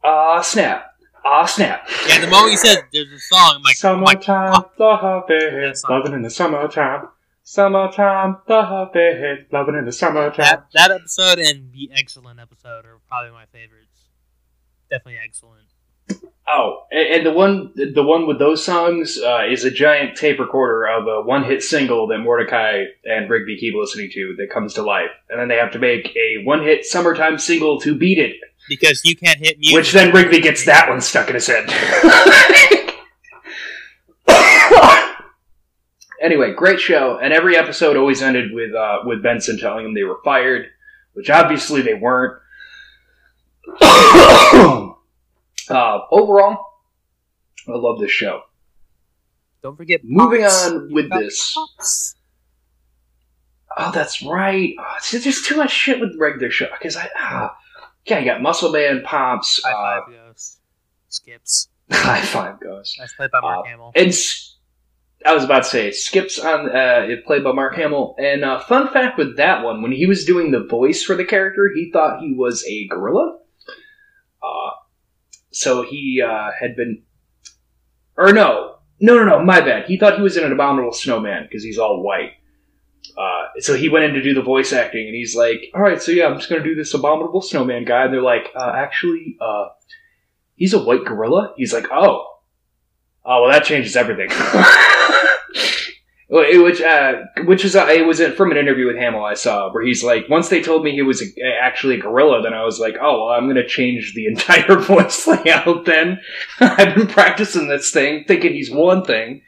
Ah snap! Ah snap! Yeah, the moment you said there's a song, I'm like, I'm like, summertime, fuck. the happy, That song. loving in the summertime. Summertime, the happy, loving in the summertime. that that episode and the excellent episode are probably my favorites. Definitely excellent. Oh, and, and the one, the one with those songs uh, is a giant tape recorder of a one-hit single that Mordecai and Rigby keep listening to that comes to life, and then they have to make a one-hit summertime single to beat it, Because you can't hit music. which then Rigby gets that one stuck in his head. [laughs] anyway, great show, and every episode always ended with uh, with Benson telling them they were fired, which obviously they weren't. [coughs] [coughs] [coughs] uh, overall, I love this show. Don't forget. Moving Pops. on with this. Pops. Oh, that's right. Oh, see, there's too much shit with regular show because I ah, yeah, you got Muscle Man, Pops, High uh, five goes. Skips. [laughs] High Five goes. That's played by Mark Uh, Hamill. And I was about to say, Skips on uh, it played by Mark Hamill. And uh, fun fact with that one, when he was doing the voice for the character, he thought he was a gorilla. So he uh, had been, or no, No, no, no, my bad. He thought he was in an abominable snowman because he's all white. Uh, so he went in to do the voice acting, and he's like, "All right, so yeah, I'm just gonna do this abominable snowman guy." And they're like, uh, "Actually, uh, he's a white gorilla." He's like, "Oh, oh, well, that changes everything." [laughs] Which, uh, which is, uh, it was from an interview with Hamill I saw where he's like, once they told me he was a, actually a gorilla, then I was like, oh, well, I'm gonna change the [laughs] entire [laughs] voice layout. Then [laughs] I've been practicing this thing, thinking he's one thing.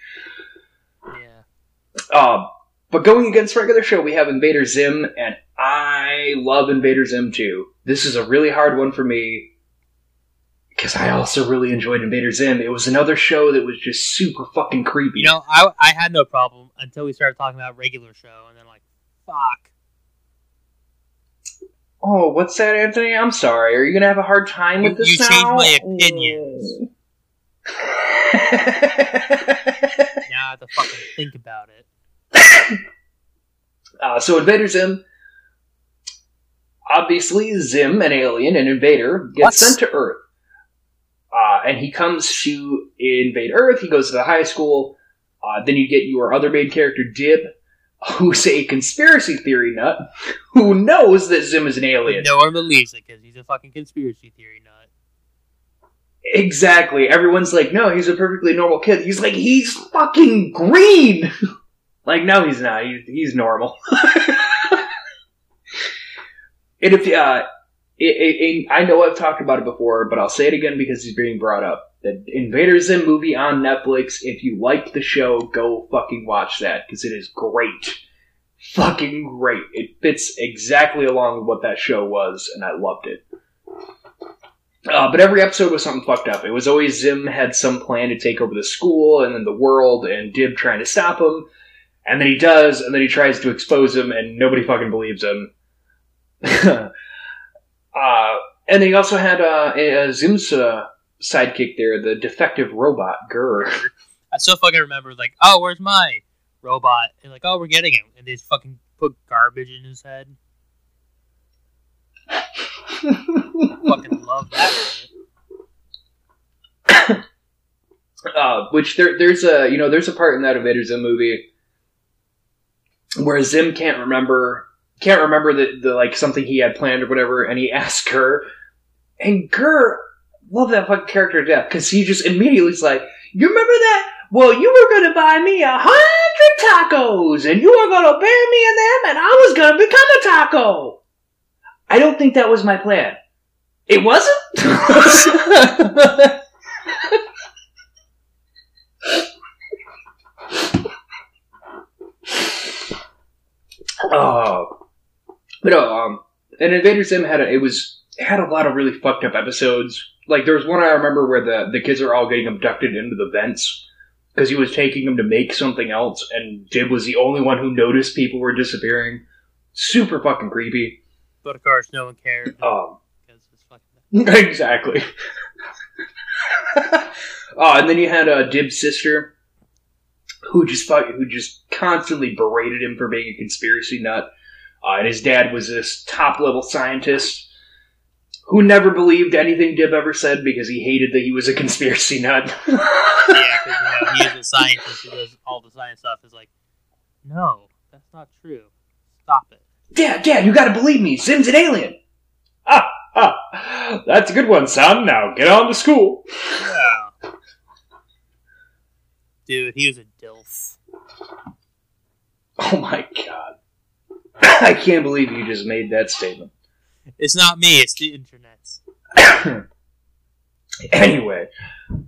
Yeah. Um, but going against regular show, we have Invader Zim, and I love Invader Zim too. This is a really hard one for me because I also really enjoyed Invader Zim. It was another show that was just super fucking creepy. You know, I, I had no problem until we started talking about regular show, and then like, fuck. oh, what's that, Anthony? I'm sorry. Are you gonna have a hard time with You- this you now? changed my opinions. [laughs] Now I have to fucking think about it. [coughs] Uh, so Invader Zim, obviously Zim, an alien, an invader, gets What? sent to Earth. Uh, and he comes to invade Earth. He goes to the high school. Uh, then you get your other main character, Dib, who's a conspiracy theory nut who knows that Zim is an alien. No one believes it because he's a fucking conspiracy theory nut. Exactly. Everyone's like, no, he's a perfectly normal kid. He's like, he's fucking green. [laughs] like, no, he's not. He's, he's normal. [laughs] and if, uh, it, it, I know I've talked about it before, but I'll say it again because it's being brought up. The Invader Zim movie on Netflix. If you liked the show, go fucking watch that because it is great. Fucking great. It fits exactly along with what that show was, and I loved it. Uh, but every episode was something fucked up. It was always Zim had some plan to take over the school and then the world, and Dib trying to stop him. And then he does, and then he tries to expose him, and nobody fucking believes him. [laughs] uh, and they also had uh, a, Zim's uh, sidekick there, the defective robot, GIR. [laughs] I still fucking remember, like, oh, where's my robot? And like, oh, we're getting him. And they just fucking put garbage in his head. [laughs] fucking love that uh, which there, there's a you know there's a part in that Invader Zim movie where Zim can't remember can't remember the, the like something he had planned or whatever, and he [laughs] asks GIR, and GIR love that fucking character to death because he just immediately is like, "You remember that? Well, you were gonna buy me a hundred tacos, and you were gonna bury me in them, and I was gonna become a taco." I don't think that was my plan. It wasn't. [laughs] [laughs] Oh, but no, um, and Invader Zim had a, it was had a lot of really fucked up episodes. Like there was one I remember where the the kids are all getting abducted into the vents because he was taking them to make something else, and Dib was the only one who noticed people were disappearing. Super fucking creepy. But of course, no one cared Um, because it's fucking. [laughs] exactly. oh, [laughs] and then you had uh, Dib's sister, who just fuck, who just constantly berated him for being a conspiracy nut. Uh, and his dad was this top level scientist who never believed anything Dib ever said because he hated that he was a conspiracy nut. [laughs] Yeah, because you know he is a scientist who does all the science stuff. Is like, no, that's not true. Stop it. Dad, Dad, you gotta believe me. Zim's an alien. Ah, ah, that's a good one, son. Now get on to school. Yeah. Dude, he was a dilf. Oh my god. [laughs] I can't believe you just made that statement. It's not me. It's the internet. [coughs] anyway,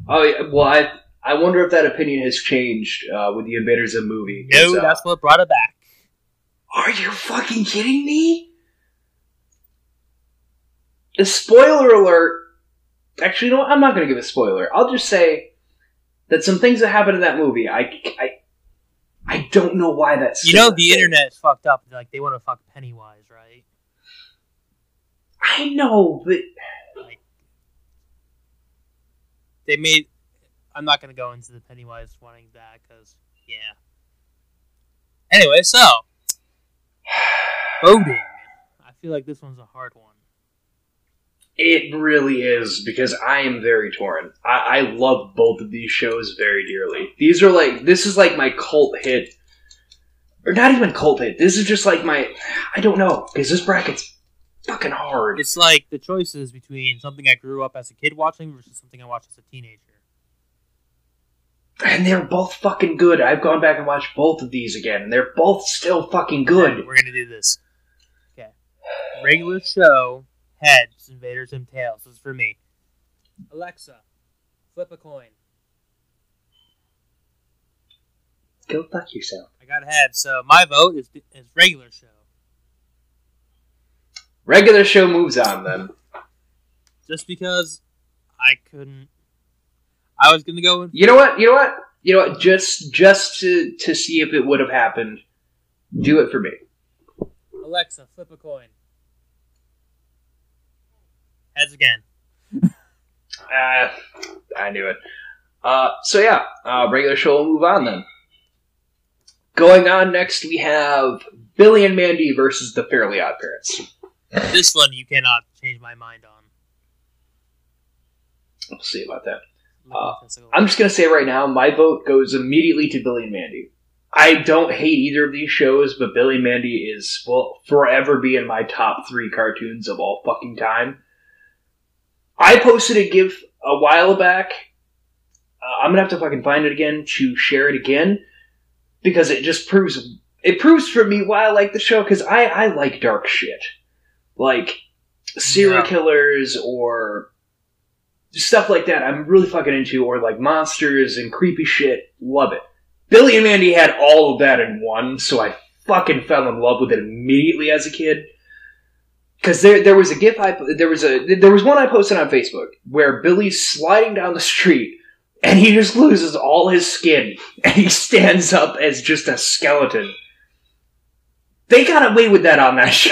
oh well, I I wonder if that opinion has changed uh, with the Invaders of Movie. No, uh, that's what brought it back. are you fucking kidding me? A spoiler alert. Actually, you know what? I'm not going to give a spoiler. I'll just say that some things that happened in that movie, I, I don't know why that's. You know, the internet is fucked up. Like they want to fuck Pennywise, right? I know, but Like they made. I'm not gonna go into the Pennywise wanting that because yeah. Anyway, so voting. I feel like this one's a hard one. It really is because I am very torn. I, I love both of these shows very dearly. These are like this is like my cult hit, or not even cult. This is just like my I don't know because this bracket's fucking hard. It's like the choices between something I grew up as a kid watching versus something I watched as a teenager. and they're both fucking good. I've gone back and watched both of these again, and they're both still fucking good. We're gonna do this. Okay. Regular show, heads, invaders, and tails. This is for me. Alexa, flip a coin. Go fuck yourself. I got heads, so my vote is is regular show. Regular show moves on then. Just because I couldn't. I was gonna go with You know what? You know what? You know what? Just just to to see if it would have happened, do it for me. Alexa, flip a coin. Heads again. Uh, [laughs] I knew it. Uh, so yeah, uh, regular show will move on then. Going on next, we have Billy and Mandy versus the Fairly Odd Parents. This one you cannot change my mind on. We'll see about that. Uh. I'm just gonna say right now, my vote goes immediately to Billy and Mandy. I don't hate either of these shows, but Billy and Mandy is will forever be in my top three cartoons of all fucking time. I posted a GIF a while back. Uh, I'm gonna have to fucking find it again to share it again because it just proves it proves for me why I like the show because I I like dark shit like serial Yeah. killers or stuff like that I'm really fucking into, or like monsters and creepy shit. Love it. Billy and Mandy had all of that in one, so I fucking fell in love with it immediately as a kid. Because there, there was a gif I there was a there was one I posted on Facebook where Billy's sliding down the street and he just loses all his skin and he stands up as just a skeleton. They got away with that on that [laughs] show.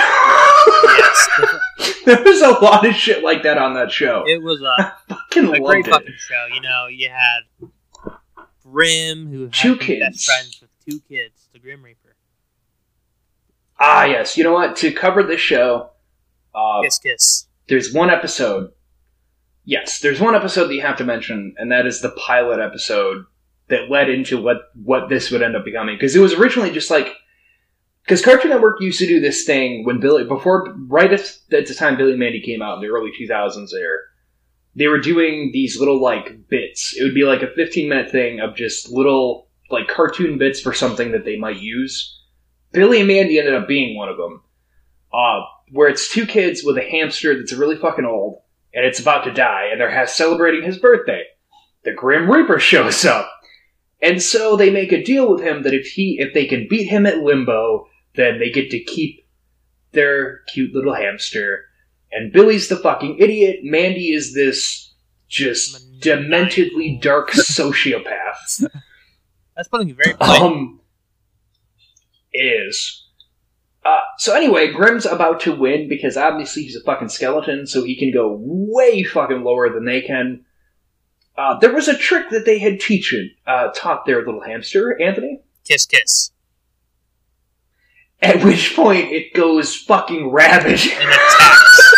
yes, there was a lot of shit like that on that show. it was a, fucking a great it. fucking show. You know, you had Grim, who had Two kids. best friends with two kids, the Grim Reaper. Ah, yes. You know what? To cover this show, uh, Kiss, kiss. there's one episode. Yes, there's one episode that you have to mention, and that is the pilot episode that led into what what this would end up becoming. Because it was originally just like because Cartoon Network used to do this thing when Billy before right at, the time Billy and Mandy came out in the early 2000s. There, they were doing these little like bits. It would be like a 15 minute thing of just little like cartoon bits for something that they might use. Billy and Mandy ended up being one of them. Uh, where it's two kids with a hamster that's really fucking old, and it's about to die, and they're ha- celebrating his birthday. The Grim Reaper [laughs] shows up, and so they make a deal with him that if he, if they can beat him at Limbo, then they get to keep their cute little hamster. And Billy's the fucking idiot. Mandy is this just dementedly dark [laughs] sociopath. That's putting it very [laughs] plain. Um, is. Uh, so anyway, Grimm's about to win because obviously he's a fucking skeleton, so he can go way fucking lower than they can. Uh, there was a trick that they had teaching, uh, taught their little hamster, Anthony, kiss, kiss. at which point it goes fucking rabid. And attacks. [laughs]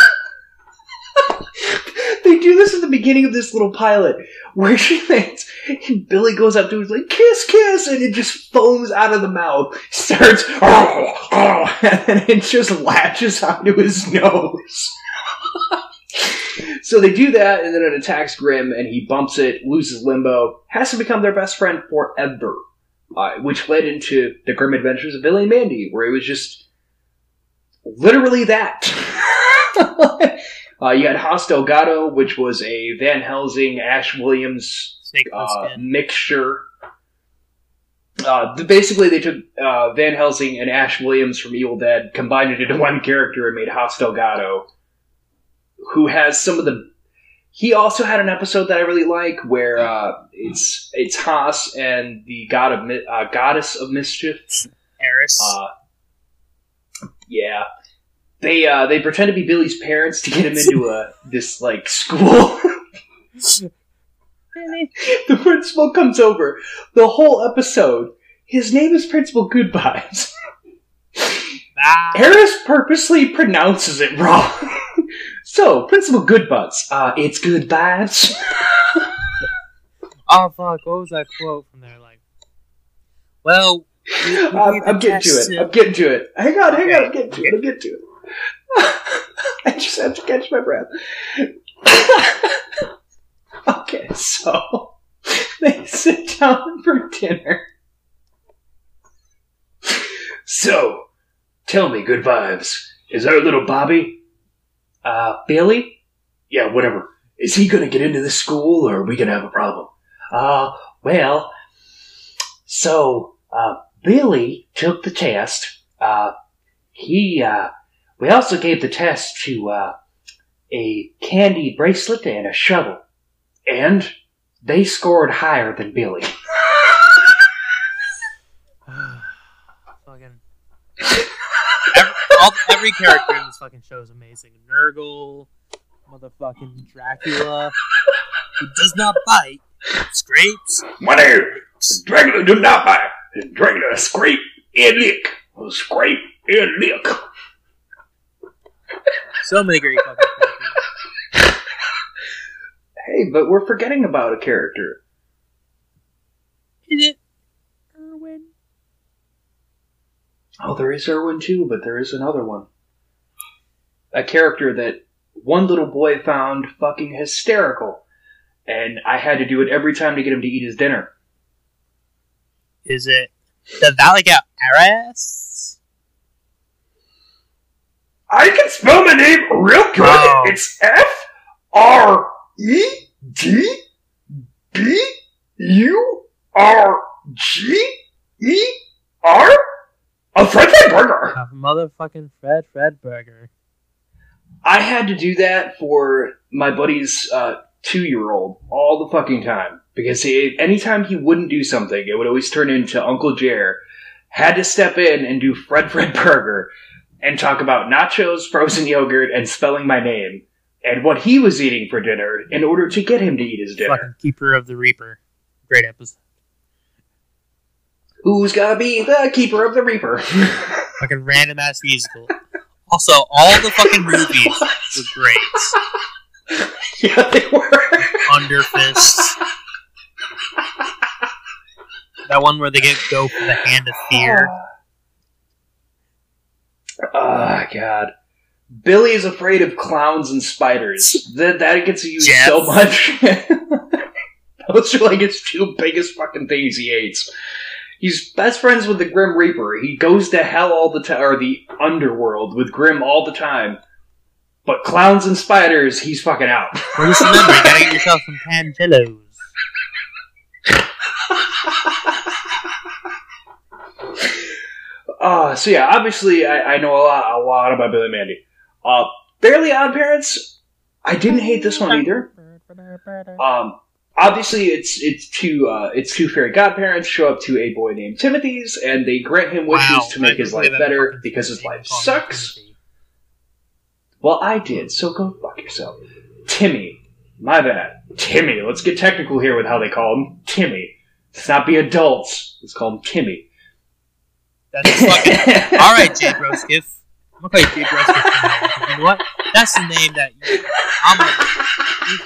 do this at the beginning of this little pilot. Where she lands and Billy goes up to her like kiss kiss and it just foams out of the mouth starts oh [laughs] and then it just latches onto his nose. So they do that and then it attacks Grim and he bumps it loses limbo has to become their best friend forever. Uh, which led into the grim adventures of Billy and Mandy where it was just literally that [laughs] Uh, you had Hoss Delgado, which was a Van Helsing, Ash Williams uh, mixture. Uh, basically, they took uh, Van Helsing and Ash Williams from Evil Dead, combined it into one character, and made Hoss Delgado, who has some of the. He also had an episode that I really like, where uh, it's it's Hoss and the god of uh, goddess of mischief. Eris. Uh, yeah, they uh, they pretend to be Billy's parents to get him into a this like school. [laughs] the principal comes over. The whole episode, his name is Principal Goodbyes. ah, Eris purposely pronounces it wrong. [laughs] So, Principal Goodbutts, uh, it's good vibes. [laughs] Oh fuck! What was that quote from there? Like, well, we- we I'm, I'm getting to it. I'm getting to it. Hang on, hang on. I'm getting to it. I'm getting to it. [laughs] I just have to catch my breath. [laughs] okay, so [laughs] they sit down for dinner. So, tell me, good vibes. Is our little Bobby, uh, Billy? Yeah, whatever. Is he gonna get into this school, or are we gonna have a problem? Uh, well, so, uh, Billy took the test. Uh, he, uh, we also gave the test to, uh, a candy bracelet and a shovel. And they scored higher than Billy. [laughs] fucking. Every, all, every character in this fucking show is amazing. Nergal, motherfucking Dracula, who does not bite, scrapes. My name is Dracula do not bite. Dracula scrape and lick. Scrape and lick. So many great fucking characters. Hey, but we're forgetting about a character. Is it Irwin? Oh, there is Irwin too, but there is another one. A character that one little boy found fucking hysterical. And I had to do it every time to get him to eat his dinner. Is it the Valley Gal Eris? I can spell my name real good. Oh. It's F R E D B U R G E R. A French fry burger. A motherfucking Fred Fredburger. I had to do that for my buddy's uh, two-year-old all the fucking time because he, anytime he wouldn't do something, it would always turn into Uncle Jer. Had to step in and do Fred Fred [laughs] Burger and talk about nachos, frozen yogurt, and spelling my name and what he was eating for dinner in order to get him to eat his dinner. Fucking Keeper of the Reaper. Great episode. Who's gonna be the keeper of the reaper? [laughs] Fucking random ass musical. Also, all the fucking movies [laughs] were great. yeah, they were. Under Fists. [laughs] That one where they get go for the hand of fear. Oh. Oh God. Billy is afraid of clowns and spiders. That that gets used Jeff. so much. [laughs] Those are like his two biggest fucking things he hates. He's best friends with the Grim Reaper. He goes to hell all the time, or the underworld with Grim all the time. But clowns and spiders, he's fucking out. Well, just remember, you gotta get yourself some [laughs] Pangellos. Uh, so yeah, obviously I, I know a lot, a lot about Billy Mandy. Uh, Fairly Odd Parents, I didn't hate this one either. Um, obviously, it's it's two uh, it's two fairy godparents show up to a boy named Timothy's, and they grant him wishes Wow, to make his life better because his life sucks. Well, I did, so go fuck yourself, Timmy. My bad, Timmy. Let's get technical here with how they call him Timmy. Let's not be adults. Let's call him Timmy. That's fucking. [laughs] Alright, Jay Broskiff. I'm gonna call you Jay Broskiff from now You know what? That's the name that you, I'm gonna.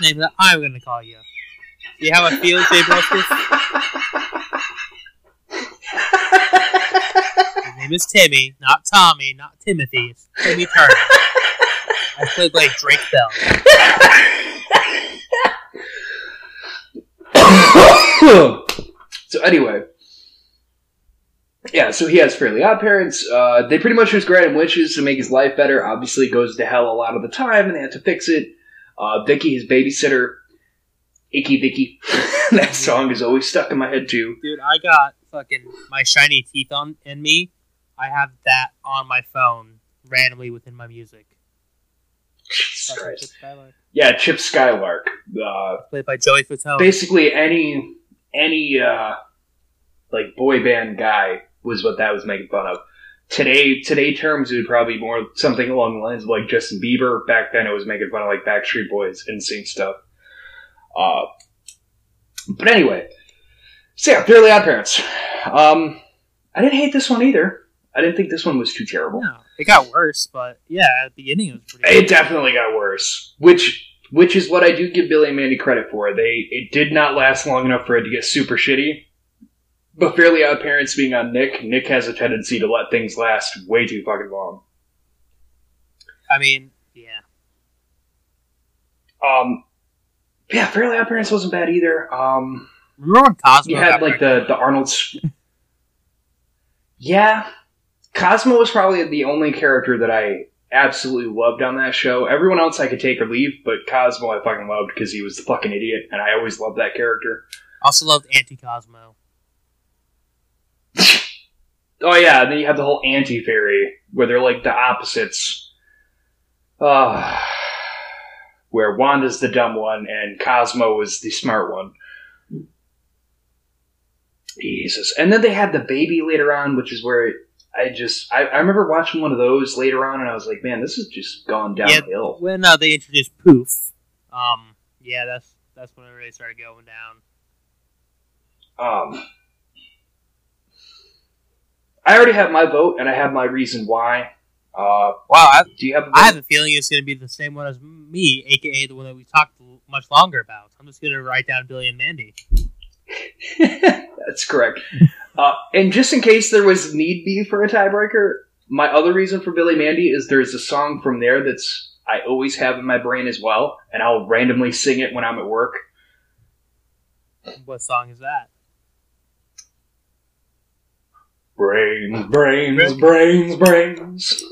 The name that I'm gonna call you. See how I feel, Jay Broskiff? His name is Timmy, not Tommy, not Timothy. It's Timmy Turner. I played like Drake Bell. [coughs] so anyway, yeah. So he has fairly odd parents. Uh, they pretty much just grant him wishes to make his life better. Obviously, goes to hell a lot of the time, and they have to fix it. Uh, Vicky, his babysitter, Icky Vicky. [laughs] that song is always stuck in my head too. Dude, I got fucking my shiny teeth on in me. I have that on my phone randomly within my music. Jesus Christ. Chip Skylark. Yeah, Chip Skylark. Uh, Played by Joey Fatone. basically any any uh like boy band guy was what that was making fun of. Today today terms would probably be more something along the lines of like Justin Bieber. Back then it was making fun of like Backstreet Boys NSYNC stuff. Uh but anyway. So yeah, Fairly Odd Parents. Um I didn't hate this one either. I didn't think this one was too terrible. No, it got worse, but yeah, at the beginning it was pretty. It definitely got worse, which which is what I do give Billy and Mandy credit for. They it did not last long enough for it to get super shitty. But Fairly Odd Parents being on Nick, Nick has a tendency to let things last way too fucking long. I mean, yeah, Um, yeah, Fairly Odd Parents wasn't bad either. Um, remember when Cosmo? you had like the the Arnold's. yeah, Cosmo was probably the only character that I absolutely loved on that show. Everyone else I could take or leave, but Cosmo I fucking loved because he was the fucking idiot, and I always loved that character. also loved Anti Cosmo. Oh yeah, and then you have the whole anti fairy where they're like the opposites. Uh, where Wanda's the dumb one and Cosmo is the smart one. Jesus. And then they had the baby later on, which is where I just I, I remember watching one of those later on and I was like, man, this has just gone Yeah, downhill. when uh, they introduced Poof, um, yeah, that's that's when it really started going down. Um I already have my vote and I have my reason why. Uh Wow, I, do you have a? I have a feeling it's going to be the same one as me, aka the one that we talked much longer about. I'm just going to write down Billy and Mandy. [laughs] That's correct. [laughs] Uh, and just in case there was need be for a tiebreaker, my other reason for Billy Mandy is there's a song from there that's I always have in my brain as well, and I'll randomly sing it when I'm at work. What song is that? Brains, [laughs] brains, brains, brains.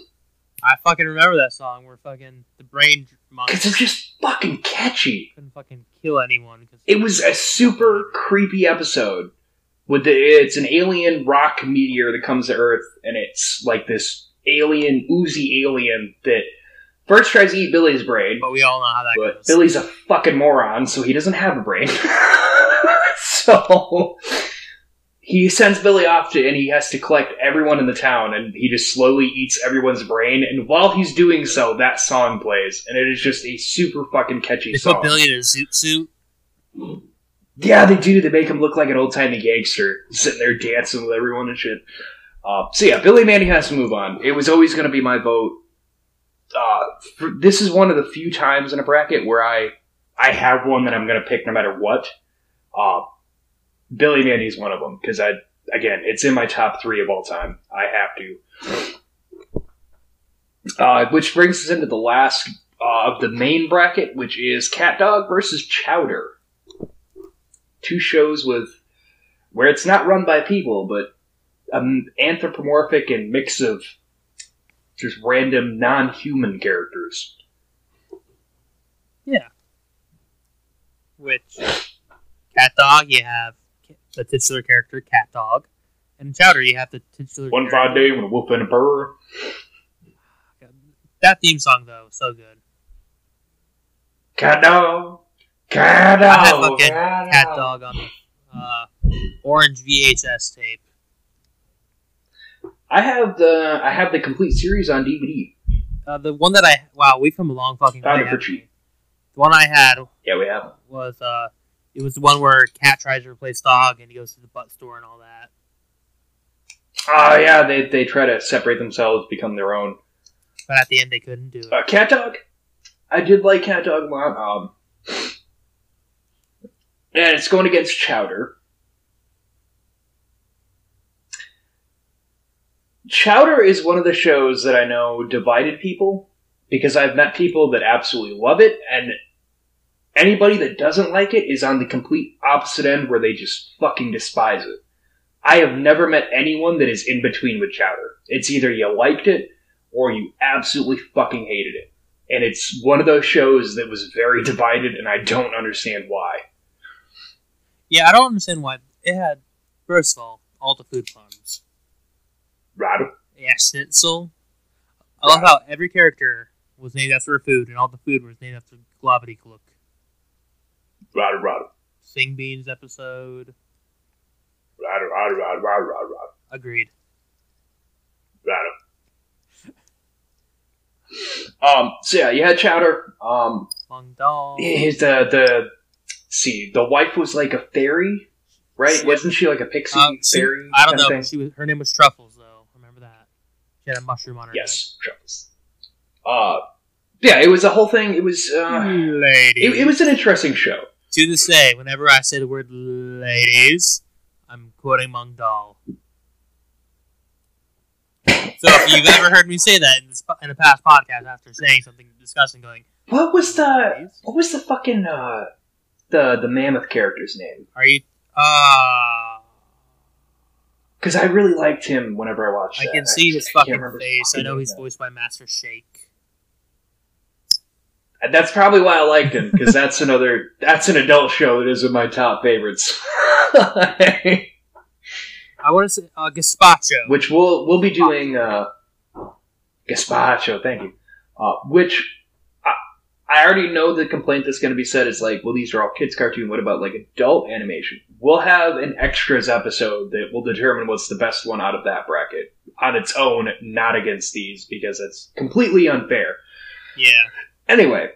I fucking remember that song where fucking the brain monster Because it's just fucking catchy. couldn't fucking kill anyone. Cause It was a super creepy episode. With the, it's an alien rock meteor that comes to Earth, and it's like this alien, oozy alien that first tries to eat Billy's brain. but we all know how that But goes. Billy's a fucking moron, so he doesn't have a brain. [laughs] so he sends Billy off to, and he has to collect everyone in the town, and he just slowly eats everyone's brain. And while he's doing so, that song plays, and it is just a super fucking catchy they song. put Billy in a zoot suit. Yeah, they do. They make him look like an old timey gangster, sitting there dancing with everyone and shit. Uh, so yeah, Billy Mandy has to move on. It was always going to be my vote. Uh, for, this is one of the few times in a bracket where I I have one that I'm going to pick no matter what. Uh, Billy Mandy's one of them because I again it's in my top three of all time. I have to. Uh, which brings us into the last uh, of the main bracket, which is Cat Dog versus Chowder two shows with where it's not run by people, but an anthropomorphic and mix of just random non-human characters. Yeah. Which Cat Dog, you have the titular character Cat Dog, and Chowder you have the titular. One character- fine day when a wolf and a burr. That theme song though, so good. Cat dog, cat I have dog, fucking Cat Dog on the uh, orange VHS tape. I have the I have the complete series on DVD. Uh, the one that I wow, we've come a long fucking Found way. it for cheap. The one I had Yeah, we have. was uh, it was the one where Cat tries to replace Dog and he goes to the butt store and all that. Oh yeah, they they try to separate themselves, become their own. But at the end they couldn't do it. Uh, cat dog, I did like cat dog a lot. Um, and it's going against Chowder. Chowder is one of the shows that I know divided people because I've met people that absolutely love it, and anybody that doesn't like it is on the complete opposite end where they just fucking despise it. I have never met anyone that is in between with Chowder. It's either you liked it or you absolutely fucking hated it. And it's one of those shows that was very divided, and I don't understand why. Yeah, I don't understand why it had. First of all, all the food puns. Right? Yeah, schnitzel. I love how every character was named after a food, and all the food was named after Globity Gluck. Right, right, Sing Beans episode. right, right, right, right, right, Agreed. right. Um, so yeah, you had Chowder. Um, Long Dong. his, the, the, see, the wife was like a fairy, right? Yeah. Wasn't she like a pixie Um, she- fairy? I don't know. She was her name was Truffles though. Remember that? She had a mushroom on her Yes, truffles. Uh, yeah, it was a whole thing. It was head. uh, Ladies. it, it was an interesting show. To this day, whenever I say the word ladies, I'm quoting Mung Daal. So if you've ever heard me say that in, this, in a past podcast after saying something disgusting, going, What was the what was the fucking uh the the mammoth character's name? are you, uh, Because I really liked him whenever I watched. I that. can see his can't fucking face. I know he's voiced by Master Shake. And That's probably why I liked him because that's another that's an adult show that is in my top favorites. [laughs] I want to say uh, Gazpacho. which we'll we'll be doing uh gazpacho thank you uh which I, I already know the complaint that's going to be said is like well these are all kids cartoon what about like adult animation we'll have an extras episode that will determine what's the best one out of that bracket on its own not against these because it's completely unfair Yeah. Anyway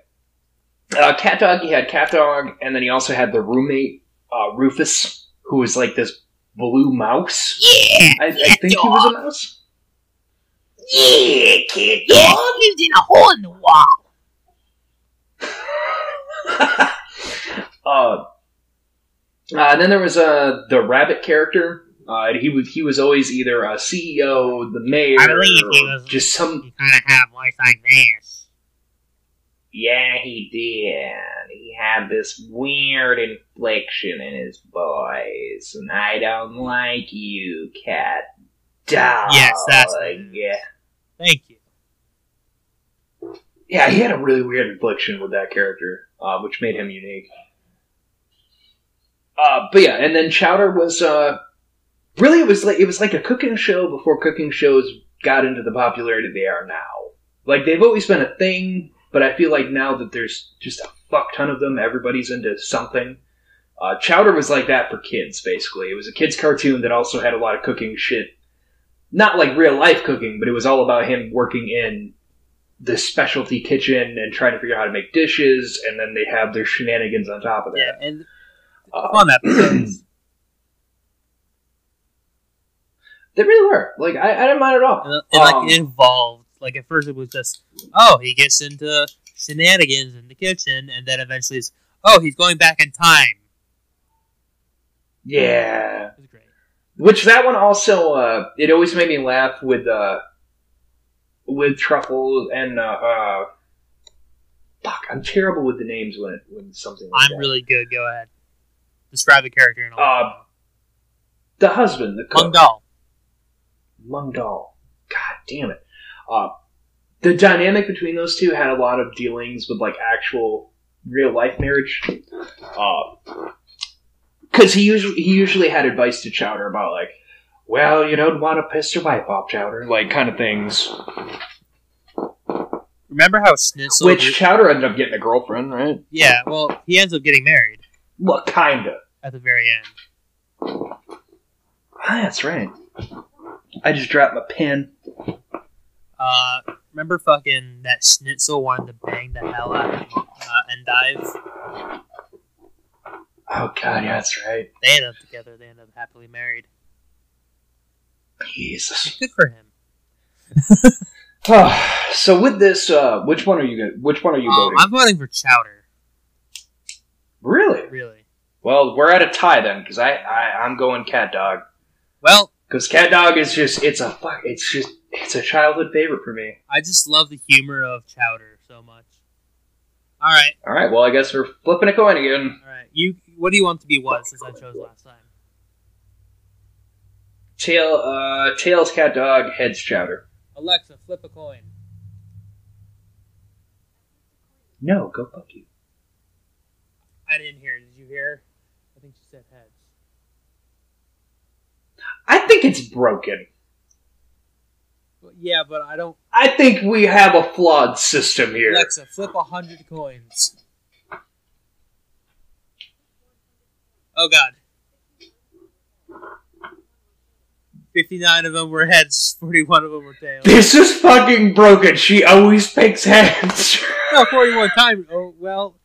uh, cat dog he had cat dog and then he also had the roommate uh, rufus who was like this blue mouse Yeah, I, I think he was a mouse yeah, kid dog lives in a hole in the wall. [laughs] uh, uh, then there was uh, the rabbit character. Uh, he was he was always either a CEO, the mayor, I believe he was- just some. He kind of had a voice like this. Yeah, he did. He had this weird inflection in his voice, and I don't like you, cat dog. Yes, that's- yeah. Thank you. Yeah, he had a really weird inflection with that character, uh, which made him unique. Uh, but yeah, and then Chowder was uh, really it was like it was like a cooking show before cooking shows got into the popularity they are now. Like they've always been a thing, but I feel like now that there's just a fuck ton of them, everybody's into something. Uh, Chowder was like that for kids, basically. It was a kids' cartoon that also had a lot of cooking shit. Not like real life cooking, but it was all about him working in the specialty kitchen and trying to figure out how to make dishes, and then they'd have their shenanigans on top of that. Yeah, and Uh, fun episodes. [clears throat] They really were. Like I, I didn't mind at all. and, and, like Um, it evolved. Like at first it was just, oh, he gets into shenanigans in the kitchen, and then eventually it's, oh, he's going back in time. Yeah. It was great. Which that one also uh it always made me laugh with uh with truffles and uh, uh fuck, I'm terrible with the names when it when something like I'm that. really good. Go ahead. Describe the character in all. Uh, the husband, the cook. Mung Daal. Mungdal. God damn it. Uh, the dynamic between those two had a lot of dealings with like actual real life marriage. Because he usually he usually had advice to Chowder about like, well, you don't want to piss your wife off, Chowder, like kind of things. Remember how Schnitzel? Which Chowder ended up getting a girlfriend, right? yeah, well, he ends up getting married Well, kinda. at the very end. Ah, that's right. I just dropped my pen. Uh, remember fucking that Schnitzel wanted to bang the hell out of uh, Endive? Oh god, yeah, that's right. They end up together. They end up happily married. Jesus. Good for him. [laughs] so with this, uh, which one are you gonna? Which one are you Um, voting? I'm voting for Chowder. Really? Really. Well, we're at a tie then, because I, I I'm going Cat Dog. Well, Because Cat Dog is just it's a fuck it's just it's a childhood favorite for me. I just love the humor of Chowder so much. All right, All right, well I guess we're flipping a coin again. all right. You, what do you want to be one since I chose last time? Tail uh tails Cat Dog heads Chowder. Alexa, flip a coin. No, go fuck you. I didn't hear. Did you hear? I think she said heads. I think it's broken. Yeah, but I don't. I think we have a flawed system here. Alexa, flip a hundred coins. Oh God. Fifty-nine of them were heads. Forty-one of them were tails. This is fucking broken. She always picks heads. [laughs] no, forty-one times. Oh well.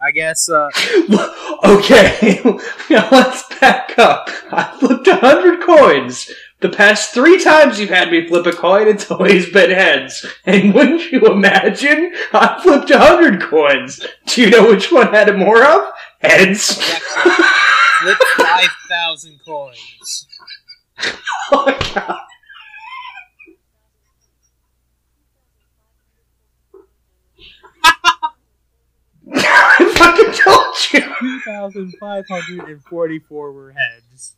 I guess. Uh, [laughs] okay, [laughs] now let's back up. I flipped a hundred coins. The past three times you've had me flip a coin, it's always been heads. And [laughs] wouldn't you imagine? I flipped a hundred coins. Do you know which one had it more of? Heads. Alexa, flip 5,000 coins. oh my god. I fucking told you. 2,544 were heads.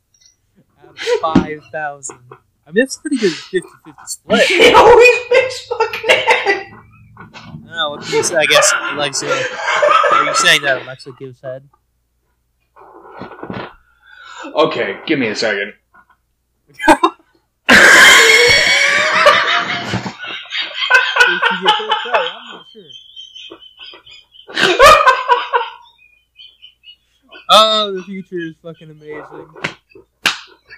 Out of 5,000. I mean, that's pretty good 50 50 split. She always picks fucking head. No, what can you say? I guess Alexa. Are you saying that Alexa gives head? Okay, give me a second. Did she give head? Sorry, I'm not sure. [laughs] Oh, the future is fucking amazing.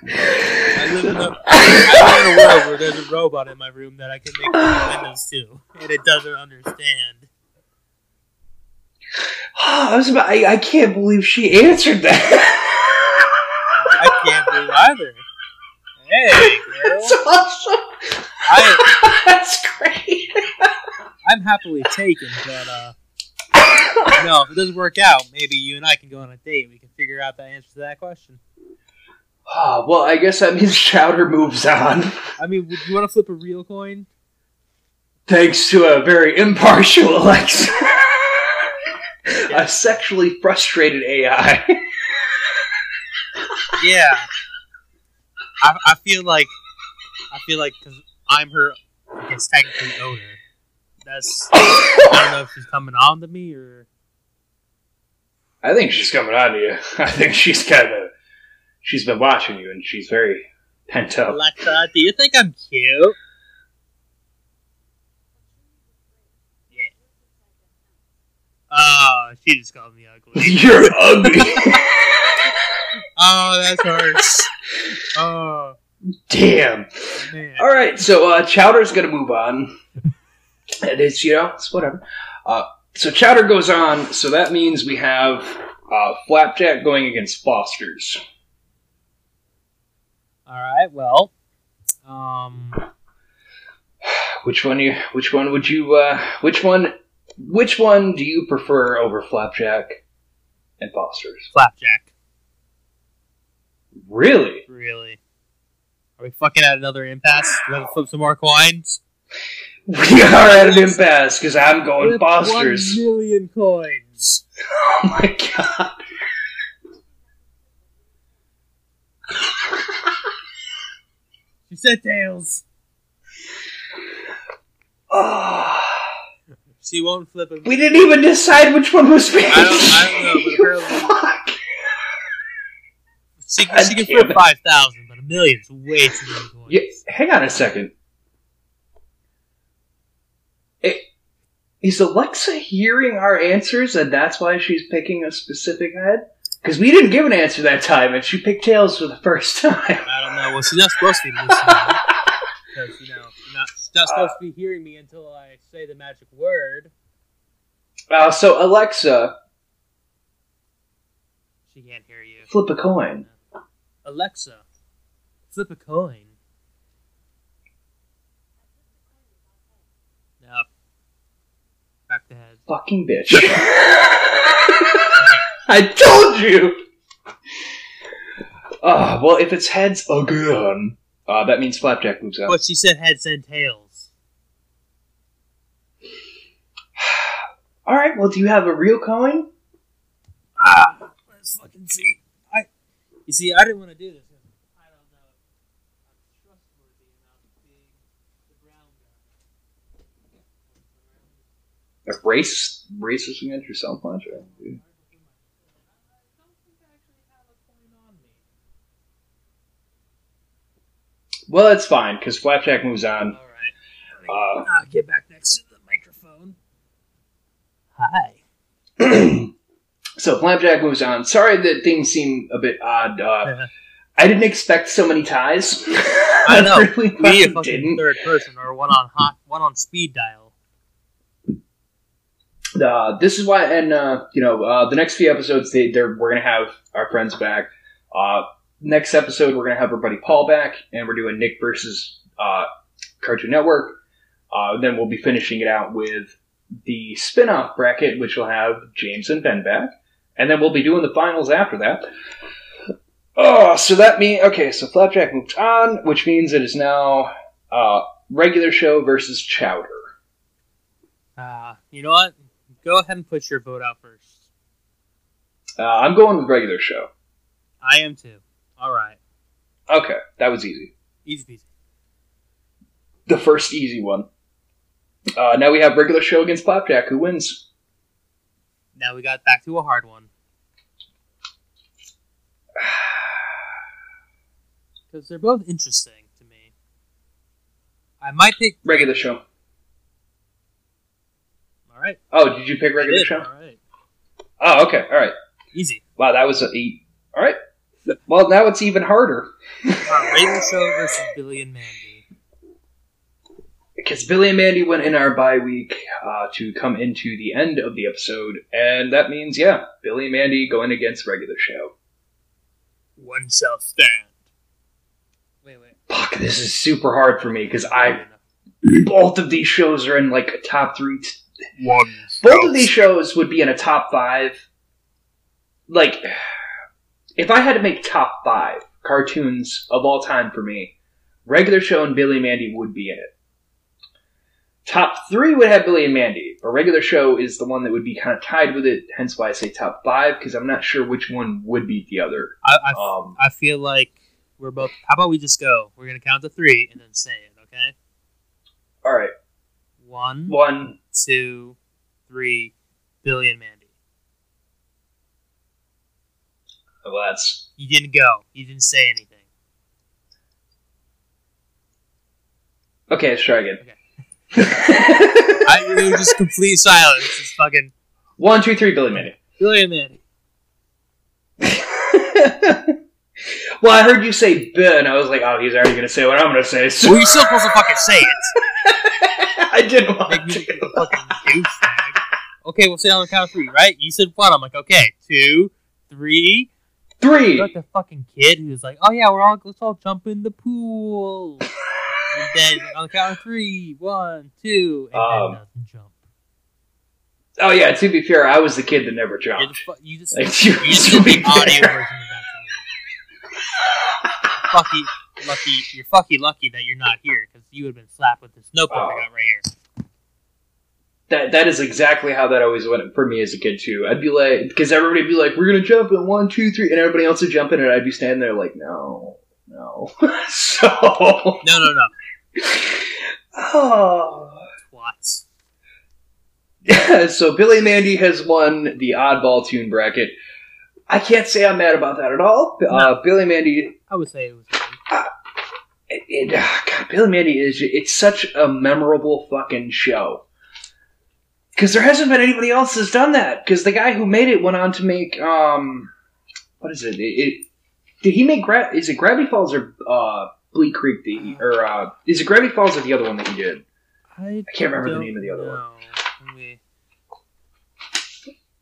I live in a, I live in a world where there's a robot in my room that I can make Windows to, and it doesn't understand. [sighs] I was about, I, I can't believe she answered that. I can't believe either. Hey, girl. [laughs] That's awesome. I, [laughs] That's great. I'm happily taken, but, uh, [laughs] no, if it doesn't work out, maybe you and I can go on a date. And we can figure out the answer to that question. Oh, well, I guess that means [laughs] Chowder moves on. I mean, would you want to flip a real coin? Thanks to a very impartial [laughs] Alexa. a sexually frustrated AI. Yeah. I, I feel like, I feel like because I'm her, I guess technically owner. That's [coughs] I don't know if she's coming on to me or I think she's coming on to you. [laughs] I think she's kind of. She's been watching you and she's very pent up. Alexa. Do you think I'm cute? Yeah. Oh, she just called me ugly. [laughs] You're ugly. [laughs] oh, that hurts. Oh Damn. man. All right, so uh, Chowder's gonna move on. And it's you know it's whatever. Uh, so Chowder goes on. So that means we have uh, Flapjack going against Foster's. All right. Well, um, Which one you? Which one would you? Uh, which one? Which one do you prefer over Flapjack and Foster's? flapjack. Really? Really? Are we fucking at another impasse? Do we have to flip some more coins? We are at an impasse because I'm going Flip Foster's. One million coins. [laughs] Oh my god. She said tails. Oh, [sighs] She won't flip a. we didn't even decide which one was being. I don't- I don't know, but apparently- [laughs] Fuck. She, she can damn flip five thousand, but a million million's way too many coins. Yeah, hang on a second. It, is Alexa hearing our answers and that's why she's picking a specific head? Because we didn't give an answer that time and she picked tails for the first [laughs] time. I don't know. Well, she's not supposed to be listening because you know not, not supposed to be hearing me until I say the magic word. Uh, so, Alexa, She can't hear you. flip a coin. Alexa, flip a coin. Back to head. Fucking bitch. [laughs] I told you! Uh, well, if it's heads again, uh, that means Flapjack moves out. But she said heads and tails. [sighs] Alright, well, do you have a real coin? Ah, let's fucking see. I, you see, I didn't want to do this. 'cause I don't know. if I'm trustworthy enough being the brown A race, racist against yourself, much? I don't think I actually have a coin on me. Well, it's fine, because Flapjack moves on. All right. Uh, get back next to the microphone. Hi. [clears throat] so Flapjack moves on. Sorry that things seem a bit odd. Uh, [laughs] I didn't expect so many ties. I know. [laughs] really We a fucking fucking didn't. third person or one on hot, one on speed dial. Uh, this is why, and uh, you know, uh, the next few episodes, they, they're we're gonna have our friends back. Uh, next episode, we're going to have our buddy Paul back, and we're doing Nick versus uh, Cartoon Network. Uh, then we'll be finishing it out with the spin off bracket, which will have James and Ben back. And then we'll be doing the finals after that. Oh, so that means okay. So Flapjack moved on, which means it is now regular show versus Chowder. Uh, you know what? Go ahead and put your vote out first. Uh, I'm going with regular show. I am too. All right, Okay, that was easy. easy peasy. The first easy one. Uh, now we have regular show against Flapjack. Who wins? Now we got back to a hard one. [sighs] Because they're both interesting to me. I might pick. Regular show. All right. Oh, did you pick regular did, show? All right. Oh, okay. All right. Easy. Wow, that was a eight. All right. Well, now it's even harder Uh, regular show versus Billy and Mandy. because Billy and Mandy went in our bye week uh, to come into the end of the episode, and that means yeah, Billy and Mandy going against regular show. One self stand. Wait, wait. Fuck, this is super hard for me because I both of these shows are in like a top three. T- One. both of these shows would be in a top five. Like, if I had to make top five cartoons of all time for me, regular show and Billy and Mandy would be in it. Top three would have Billy and Mandy, but regular show is the one that would be kind of tied with it. Hence why I say top five because I'm not sure which one would beat the other. I, I, Um, I feel like we're both. How about we just go? We're gonna count to three and then say it. Okay. all right, One, one, two, three. Billy Mandy. well, that's You didn't go. You didn't say anything. okay. Let's try again. [laughs] I, it was just complete silence. It's fucking one, two, three, Billy Mandy. Billy Mandy. [laughs] well, I heard you say "b," and I was like, "Oh, he's already going to say what I'm going to say." So Well, you're [laughs] still supposed to fucking say it. [laughs] I didn't want Make me to. a fucking douchebag. Okay, we'll say on the count of three, right? You said one. I'm like, okay, two, three. Three. You're like the fucking kid who's like, oh yeah, we're all let's all jump in the pool. [laughs] and then on the count of three, one, two, and Um, then doesn't jump. Oh yeah. To be fair, I was the kid that never jumped. fu- you just Like, [laughs] to, you just did be the audio fair. version of that to me. Fucky, lucky, you're fucking lucky that you're not here because you would have been slapped with this notebook Oh. I got right here. That that is exactly how that always went for me as a kid too. I'd be like, because everybody'd be like, "We're gonna jump in one, two, three, and everybody else would jump in, and I'd be standing there like, "No, no." [laughs] so, No, no, no, oh. [sighs] twats. Yeah, so Billy Mandy has won the oddball tune bracket. I can't say I'm mad about that at all. Uh, Billy Mandy, I would say it was. Fun. it, ah, God, Billy Mandy is it's such a memorable fucking show. Because there hasn't been anybody else that's done that. Because the guy who made it went on to make um, what is it? It, it did he make gra- is it Gravity Falls or uh, Bleak Creek? The or uh, is it Gravity Falls or the other one that he did? I, can't remember the name of the other one. know. Me-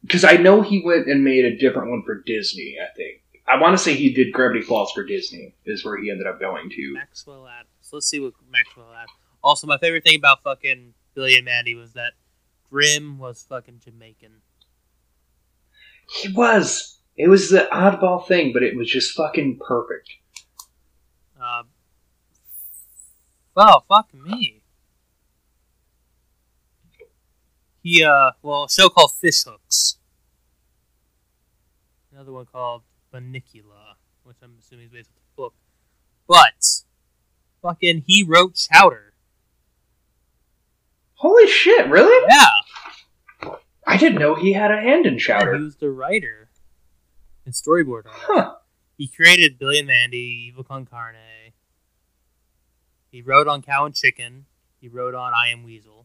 Because I know he went and made a different one for Disney. I think I want to say he did Gravity Falls for Disney. Is where he ended up going to. Maxwell Atoms. Let's see what Maxwell Atoms. Also, my favorite thing about fucking Billy and Mandy was that Grim was fucking Jamaican. He was. It was the oddball thing, but it was just fucking perfect. Uh, wow, fuck me. He, uh, well, a show called Fish Hooks. Another one called Bunnicula, which I'm assuming is based on the book. But, fucking, he wrote Chowder. Holy shit! Really? Yeah! I didn't know he had a hand in Chowder. He Chowder. was the writer and storyboard artist. Huh. He created Billy and Mandy, Evil Con Carne. He wrote on Cow and Chicken. He wrote on I Am Weasel.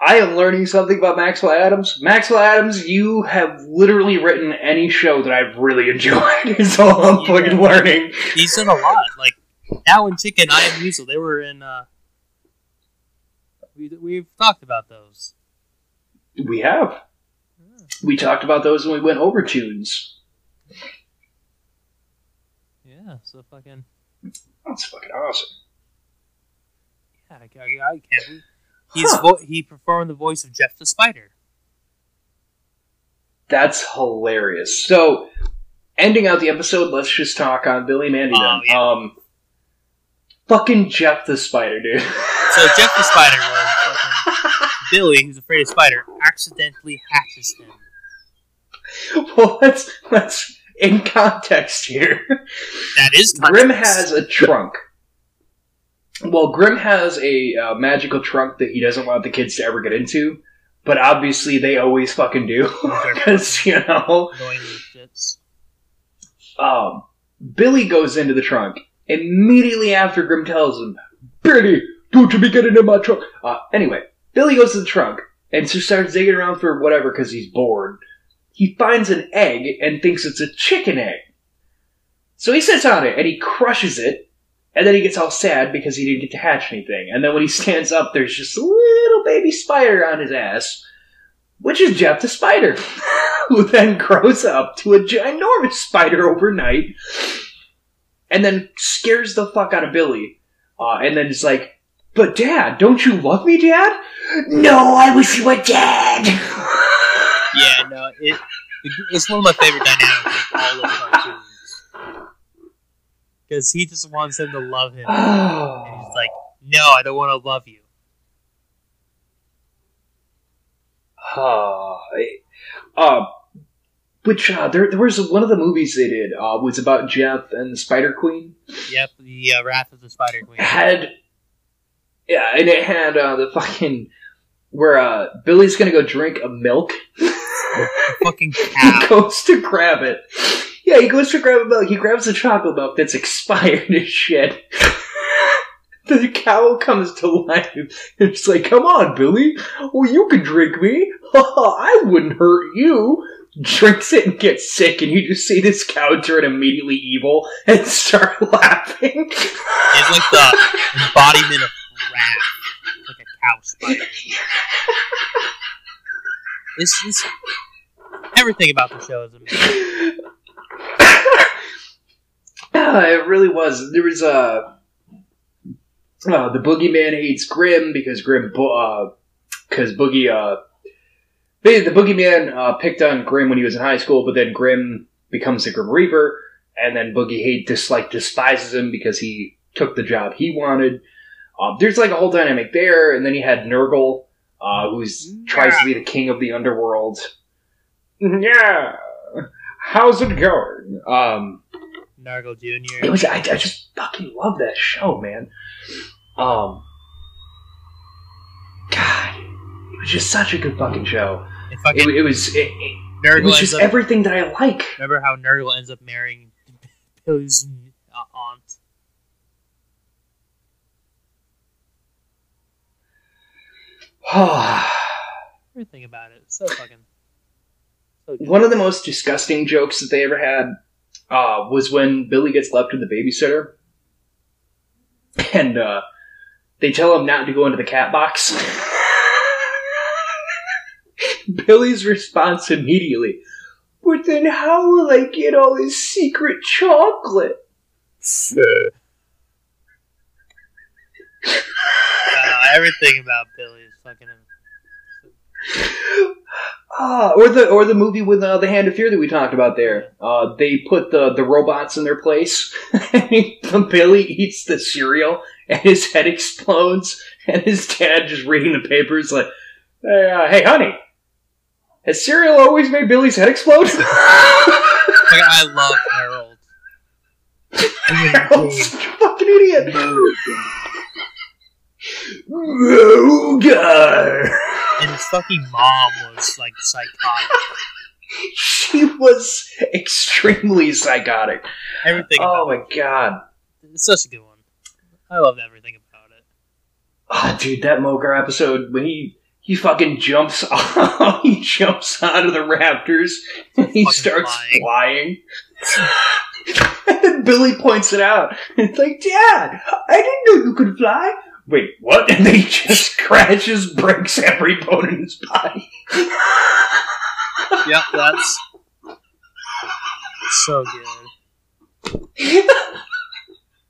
I am learning something about Maxwell Atoms. Maxwell Atoms, you have literally written any show that I've really [laughs] enjoyed. Is all I'm Yeah. fucking learning. He's done a lot. Like Cow and Chicken, I Am Weasel. They were in. uh we, We've talked about those. We have. We talked about those when we went over tunes. Yeah, so fucking That's fucking awesome. yeah, I, I, I can't he's Huh. vo- he performed the voice of Jeff the Spider. That's hilarious. So, ending out the episode, let's just talk on Billy Mandy then. Oh, yeah. Um, fucking Jeff the Spider, dude. [laughs] So Jeff the Spider was fucking Billy, who's afraid of spider, accidentally hatches him. [laughs] well, let's let's in context here. That is Grim has a trunk. Well, Grim has a uh, magical trunk that he doesn't want the kids to ever get into, but obviously they always fucking do [laughs] because you know. annoying little shits. Um, Billy goes into the trunk immediately after Grim tells him, "Billy, don't you be getting in my trunk." Uh, anyway, Billy goes to the trunk and so starts digging around for whatever because he's bored. He finds an egg and thinks it's a chicken egg. So he sits on it and he crushes it, and then he gets all sad because he didn't get to hatch anything. And then when he stands up, there's just a little baby spider on his ass, which is Jeff the Spider, [laughs] who then grows up to a ginormous spider overnight, and then scares the fuck out of Billy, uh, and then it's like, "But Dad, don't you love me, Dad?" No, I wish you were dead. Yeah, no, it it's one of my favorite dynamics all of cartoons. Because he just wants him to love him, [sighs] and he's like, "No, I don't want to love you." [sighs] Uh, uh, which uh, there there was one of the movies they did uh, was about Jeff and the Spider Queen. Yep, the uh, Wrath of the Spider Queen. It had yeah, and it had uh, the fucking where uh, Billy's gonna go drink a milk. [laughs] Fucking [laughs] he goes to grab it. Yeah, he goes to grab a milk. He grabs the chocolate milk that's expired as shit. [laughs] the cow comes to life. It's like, come on, Billy. Well, you can drink me. [laughs] I wouldn't hurt you. Drinks it and gets sick, and you just see this cow turn immediately evil and start laughing. It's like the embodiment of wrath, like a cow spider. This is everything about the show is amazing. Yeah, it really was. There was a. Uh, the boogeyman hates Grim because Grim, bo- because Boogie, uh, the the boogeyman uh, picked on Grim when he was in high school, but then Grim becomes the Grim Reaper, and then Boogie hate dislike despises him because he took the job he wanted. Um, there's like a whole dynamic there, and then you had Nergal, uh, who's tries to be the king of the underworld. Yeah, how's it going? Um, Nergal it Jr. was I, I just fucking love that show, man. Um, God, it was just such a good fucking show. It, fucking it was it, it, it was just up. everything that I like. remember how Nergal ends up marrying [laughs] Billy's uh, aunt? [sighs] Everything about it. So fucking. So good. One of the most disgusting jokes that they ever had uh, was when Billy gets left with the babysitter, and uh, they tell him not to go into the cat box. [laughs] Billy's response immediately, "But then how will I get all his secret chocolate?" [laughs] Uh, everything about Billy is fucking. [laughs] Ah, or the or the movie with uh, the Hand of Fear that we talked about there. Uh, they put the the robots in their place. [laughs] Billy eats the cereal, and his head explodes. And his dad just reading the papers like, "Hey, uh, hey, honey, has cereal always made Billy's head explode?" [laughs] I love Harold. [laughs] Harold's such a fucking idiot. Rogar. And his fucking mom was like psychotic. [laughs] She was extremely psychotic. Everything Oh my god. It's such a good one. I love everything about it. Oh, dude, that Mogar episode when he he fucking jumps [laughs] off, he jumps out of the raptors and he starts flying. flying. and [laughs] then Billy points it out. It's like, Dad, I didn't know you could fly. Wait, what? [laughs] And then he just crashes, breaks every bone in his body. Yep, that's so good.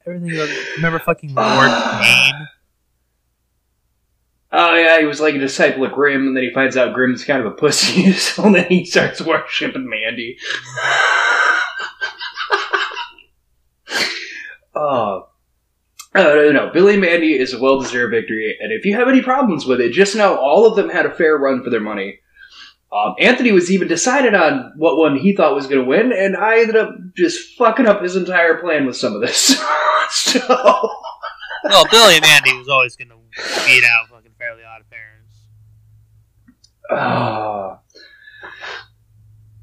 Everything about remember fucking Lord Pain? Oh yeah, he was like a disciple of Grim, and then he finds out Grim's kind of a pussy, [laughs] so then he starts worshiping Mandy. uh, [laughs] uh, no, Billy Mandy is a well-deserved victory, and if you have any problems with it, just know all of them had a fair run for their money. Um, Anthony was even decided on what one he thought was going to win, and I ended up just fucking up his entire plan with some of this. [laughs] so, Well, Billy and Mandy was always gonna beat out fucking Fairly Odd Parents. Ah.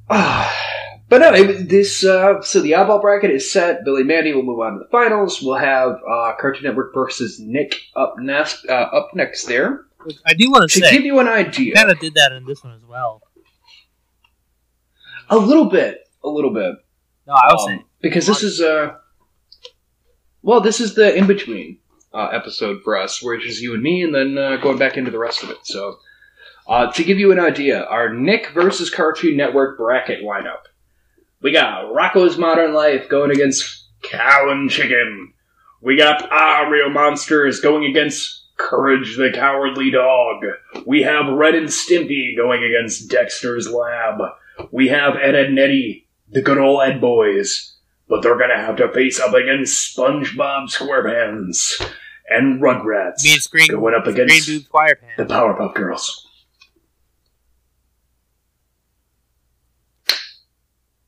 Ah. But no, it- this uh, so the oddball bracket is set. Billy and Mandy will move on to the finals. We'll have uh, Cartoon Network versus Nick up next. Uh, up next there I do want to to say, give you an idea. kind of did that in this one as well. A little bit, a little bit, No, I was Um, saying because this is uh, well, this is the in between uh, episode for us, where it's just you and me, and then uh, going back into the rest of it. So, uh, to give you an idea, our Nick versus Cartoon Network bracket lineup. We got Rocko's Modern Life going against Cow and Chicken. We got Ah Real Monsters going against Courage the Cowardly Dog. We have Ren and Stimpy going against Dexter's Lab. We have Ed, and Eddy, the good old Ed Boys. But they're gonna have to face up against SpongeBob SquarePants and Rugrats me and Screen going up against Choir the Powerpuff Girls.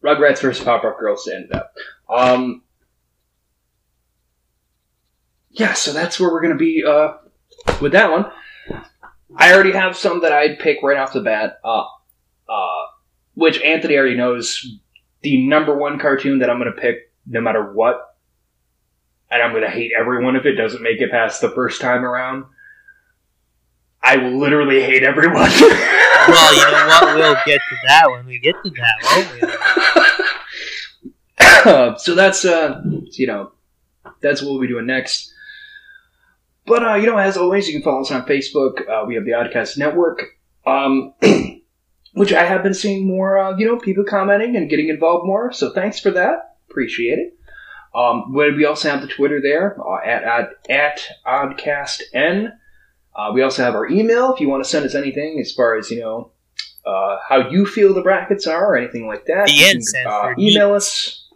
Rugrats versus Powerpuff Girls to end up. Um, yeah, so that's where we're going to be uh, with that one. I already have some that I'd pick right off the bat, uh, uh, which Anthony already knows. The number one cartoon that I'm going to pick no matter what, and I'm going to hate everyone if it doesn't make it past the first time around. I will literally hate everyone. Well, you know what? [laughs] We'll get to that when we get to that, won't we? [laughs] so that's uh you know that's what we'll be doing next. But uh you know as always you can follow us on facebook. Uh, we have the oddcast network. Um [clears throat] which i have been seeing more uh, you know people commenting and getting involved more. So thanks for that. Appreciate it. Um we we also have the twitter there uh, at, at at oddcastn uh, we also have our email if you want to send us anything as far as you know uh, how you feel the brackets are or anything like that. The you can, uh, email us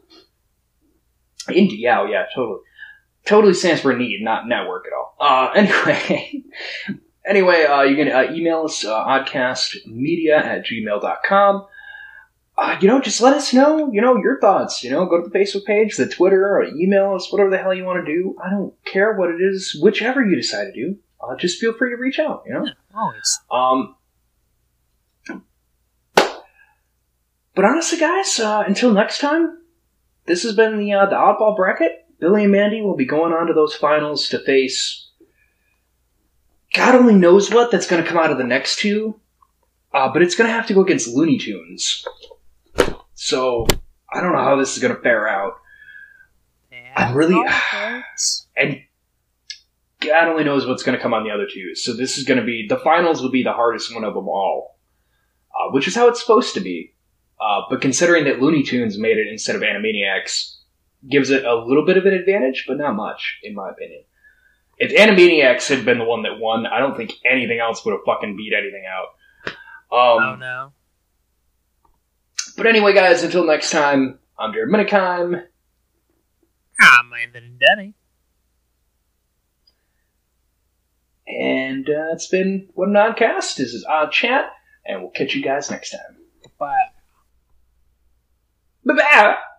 Indie, yeah, oh, yeah, totally. Totally stands for need, not network at all. Uh, [laughs] anyway, anyway, uh, you can uh, email us, uh, oddcastmedia at gmail.com. Uh, you know, just let us know, you know, your thoughts. You know, go to the Facebook page, the Twitter, or email us, whatever the hell you want to do. I don't care what it is, whichever you decide to do. Uh, just feel free to reach out, you know? Always. Um, but honestly, guys, uh, until next time, this has been the uh, the oddball bracket. Billy and Mandy will be going on to those finals to face. God only knows what that's going to come out of the next two, uh, but it's going to have to go against Looney Tunes. So I don't know how this is going to fare out, I'm really- [sighs] and God only knows what's going to come on the other two. So this is going to be the finals will be the hardest one of them all, uh, which is how it's supposed to be. Uh, but considering that Looney Tunes made it instead of Animaniacs, gives it a little bit of an advantage, but not much, in my opinion. If Animaniacs had been the one that won, I don't think anything else would have fucking beat anything out. Um, oh no. But anyway, guys, until next time, I'm Jared Minikheim, I'm Anthony Denny. and uh, it's been What an Odd Cast. This is Odd Chat, and we'll catch you guys next time. Bye. Bye-bye!